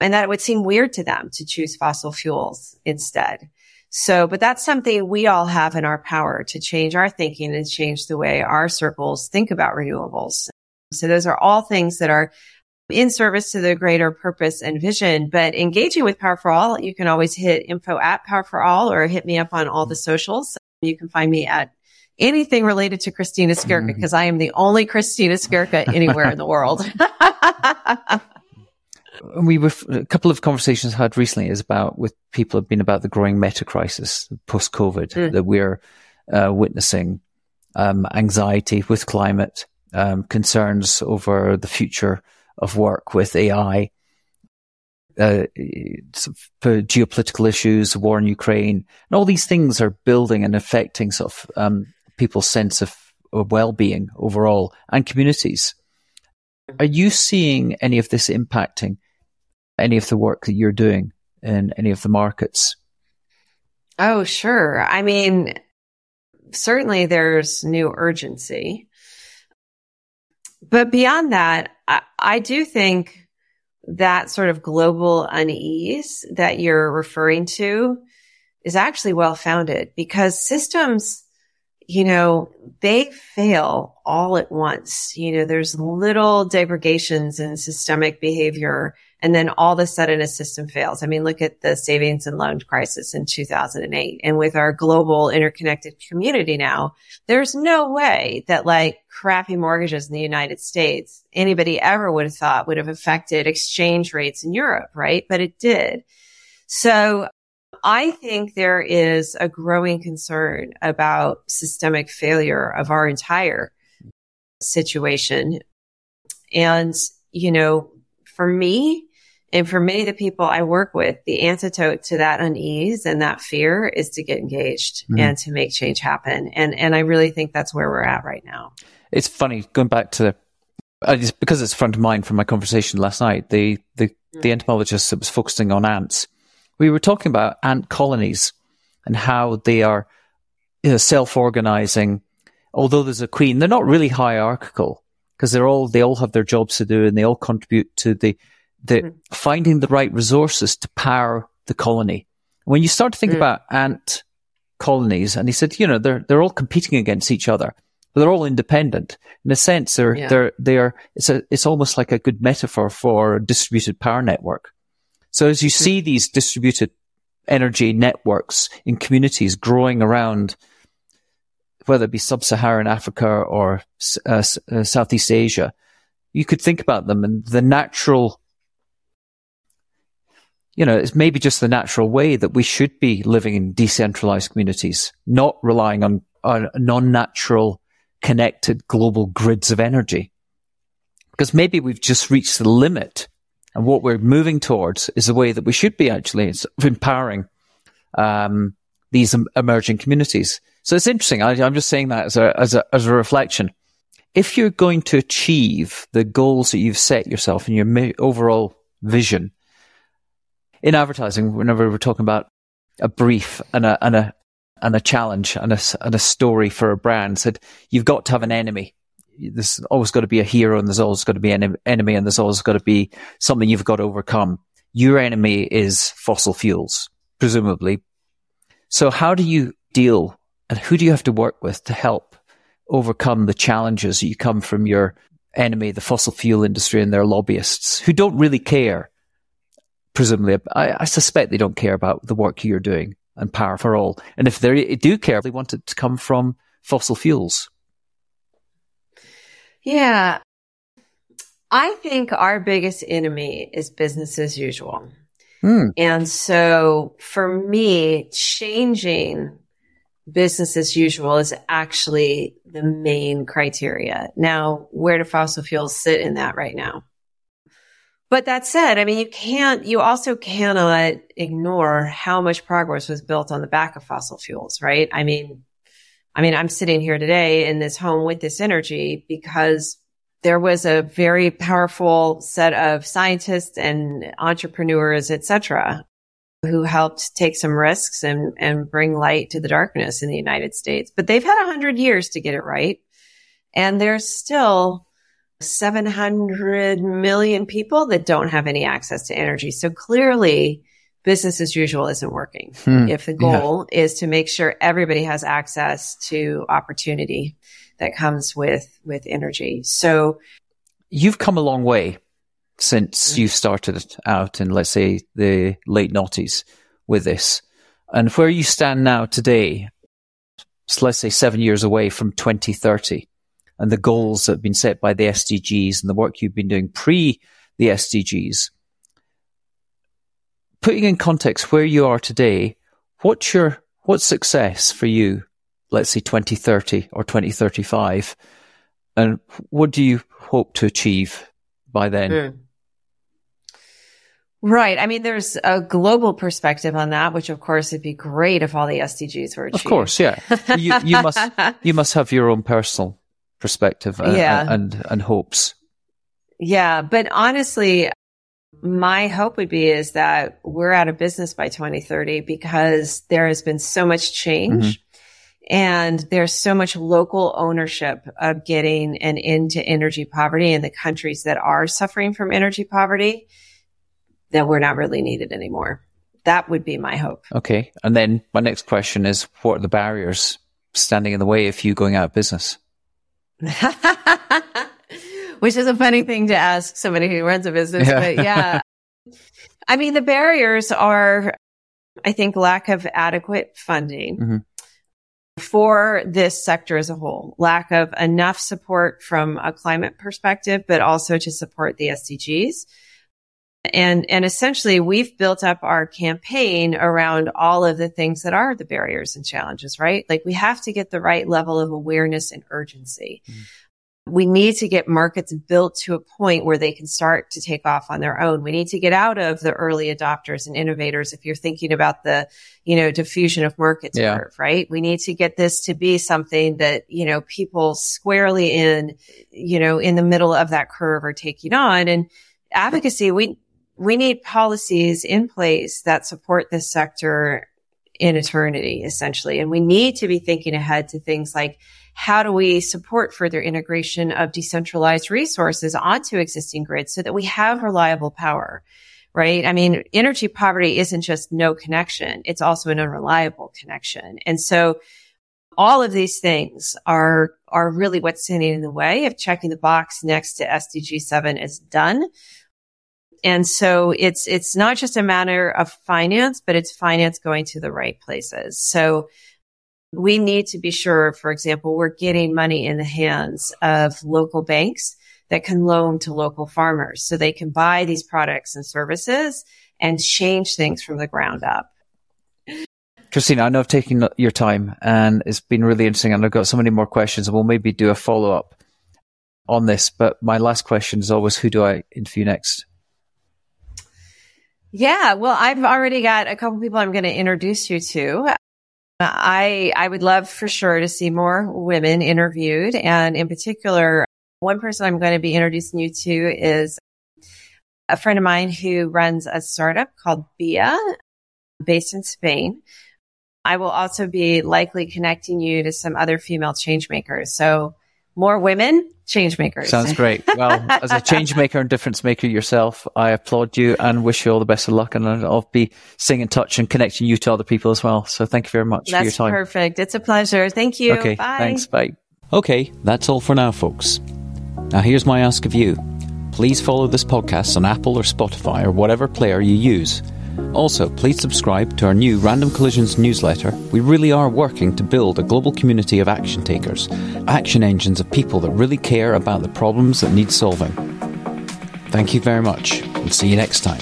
Speaker 1: and that it would seem weird to them to choose fossil fuels instead. So, but that's something we all have in our power to change our thinking and change the way our circles think about renewables. So those are all things that are in service to the greater purpose and vision. But engaging with Power for All, you can always hit info at Power for All or hit me up on all the socials. You can find me at anything related to Kristina Skierka because mm-hmm. I am the only Kristina Skierka anywhere in the world. [laughs]
Speaker 2: we were a couple of conversations had recently is about with people have been about the growing meta crisis post COVID mm. that we're uh, witnessing, um, anxiety with climate, um, concerns over the future of work with AI, uh, geopolitical issues, war in Ukraine, and all these things are building and affecting sort of um, people's sense of, of well-being overall and communities. Are you seeing any of this impacting any of the work that you're doing in any of the markets?
Speaker 1: Oh, sure. I mean, certainly there's new urgency. But beyond that, I, I do think that sort of global unease that you're referring to is actually well founded because systems, you know, they fail all at once. You know, there's little degradations in systemic behavior and then all of a sudden a system fails. I mean, look at the savings and loan crisis in 2008. And with our global interconnected community now, there's no way that like crappy mortgages in the United States, anybody ever would have thought would have affected exchange rates in Europe, right? But it did. So I think there is a growing concern about systemic failure of our entire situation. And, you know, for me, and for many of the people I work with, the antidote to that unease and that fear is to get engaged mm-hmm. and to make change happen. And, and I really think that's where we're at right now.
Speaker 2: It's funny going back to it's because it's front of mind from my conversation last night. The, the, mm-hmm. the entomologist that was focusing on ants, we were talking about ant colonies and how they are you know, self-organizing. Although there's a queen, they're not really hierarchical because they're all, they all have their jobs to do and they all contribute to the, the mm. finding the right resources to power the colony. When you start to think mm. about ant colonies, and he said, you know, they're they're all competing against each other, but they're all independent. In a sense, they're yeah. they're they are. It's a it's almost like a good metaphor for a distributed power network. So as you mm. see these distributed energy networks in communities growing around, whether it be sub-Saharan Africa or uh, uh, Southeast Asia, you could think about them and the natural you know, it's maybe just the natural way that we should be living in decentralized communities, not relying on, on non-natural connected global grids of energy. Because maybe we've just reached the limit and what we're moving towards is the way that we should be actually empowering um, these emerging communities. So it's interesting. I, am just saying that as a, as a, as a reflection. If you're going to achieve the goals that you've set yourself in your overall vision, in advertising, whenever we're talking about a brief and a, and a, and a challenge and a, and a story for a brand said, you've got to have an enemy. There's always got to be a hero and there's always got to be an enemy and there's always got to be something you've got to overcome. Your enemy is fossil fuels, presumably. So how do you deal and who do you have to work with to help overcome the challenges that you come from your enemy, the fossil fuel industry and their lobbyists who don't really care presumably, I, I, suspect they don't care about the work you're doing and power for all. And if they do care, they want it to come from fossil fuels.
Speaker 1: Yeah. I think our biggest enemy is business as usual. Mm. And so for me, changing business as usual is actually the main criteria. Now, where do fossil fuels sit in that right now? But that said, I mean, you can't, you also cannot ignore how much progress was built on the back of fossil fuels, right? I mean, I mean, I'm sitting here today in this home with this energy because there was a very powerful set of scientists and entrepreneurs, et cetera, who helped take some risks and, and bring light to the darkness in the United States. But they've had a hundred years to get it right. And there's still 700 million people that don't have any access to energy. So clearly business as usual isn't working. Hmm. If the goal yeah. is to make sure everybody has access to opportunity that comes with, with energy. So
Speaker 2: you've come a long way since mm-hmm. you started out in, let's say, the late noughties with this. And where you stand now today, so let's say seven years away from 2030, and the goals that have been set by the SDGs and the work you've been doing pre the SDGs. Putting in context where you are today, what's your what's success for you? Let's say 2030 or 2035, and what do you hope to achieve by then? Mm.
Speaker 1: Right. I mean, there's a global perspective on that, which of course it'd be great if all the SDGs were achieved.
Speaker 2: Of course, yeah. you, you [laughs] must you must have your own personal perspective and, yeah. and, and hopes.
Speaker 1: Yeah. But honestly, my hope would be is that we're out of business by 2030 because there has been so much change mm-hmm. and there's so much local ownership of getting an end to energy poverty in the countries that are suffering from energy poverty. Then we're not really needed anymore. That would be my hope.
Speaker 2: Okay. And then my next question is what are the barriers standing in the way of you going out of business? [laughs]
Speaker 1: Which is a funny thing to ask somebody who runs a business, yeah. but yeah. [laughs] I mean, the barriers are, I think, lack of adequate funding. Mm-hmm for this sector as a whole, lack of enough support from a climate perspective, but also to support the SDGs. And, and essentially we've built up our campaign around all of the things that are the barriers and challenges, right? Like we have to get the right level of awareness and urgency. Mm we need to get markets built to a point where they can start to take off on their own. We need to get out of the early adopters and innovators. If you're thinking about the, you know, diffusion of markets yeah. curve, right? We need to get this to be something that, you know, people squarely in, you know, in the middle of that curve are taking on and advocacy. We, we need policies in place that support this sector in eternity, essentially. And we need to be thinking ahead to things like, how do we support further integration of decentralized resources onto existing grids so that we have reliable power? Right. I mean, energy poverty isn't just no connection. It's also an unreliable connection. And so all of these things are, are really what's standing in the way of checking the box next to SDG 7 is done. And so it's, it's not just a matter of finance, but it's finance going to the right places. So we need to be sure, for example, we're getting money in the hands of local banks that can loan to local farmers so they can buy these products and services and change things from the ground up.
Speaker 2: Kristina, I know I've taken your time and it's been really interesting and I've got so many more questions and we'll maybe do a follow up on this. But my last question is always who do I interview next?
Speaker 1: Yeah, well, I've already got a couple people I'm going to introduce you to. I, I would love for sure to see more women interviewed. And in particular, one person I'm going to be introducing you to is a friend of mine who runs a startup called BIA based in Spain. I will also be likely connecting you to some other female change makers. So more women, change makers.
Speaker 2: Sounds great. Well, as a change maker and difference maker yourself, I applaud you and wish you all the best of luck. And I'll be staying in touch and connecting you to other people as well. So thank you very much
Speaker 1: that's
Speaker 2: for your time.
Speaker 1: perfect. It's a pleasure. Thank you.
Speaker 2: Okay.
Speaker 1: Bye.
Speaker 2: Thanks. Bye. Okay. That's all for now, folks. Now here's my ask of you. Please follow this podcast on Apple or Spotify or whatever player you use also, please subscribe to our new Random Collisions newsletter. We really are working to build a global community of action takers, action engines of people that really care about the problems that need solving. Thank you very much. We'll see you next time.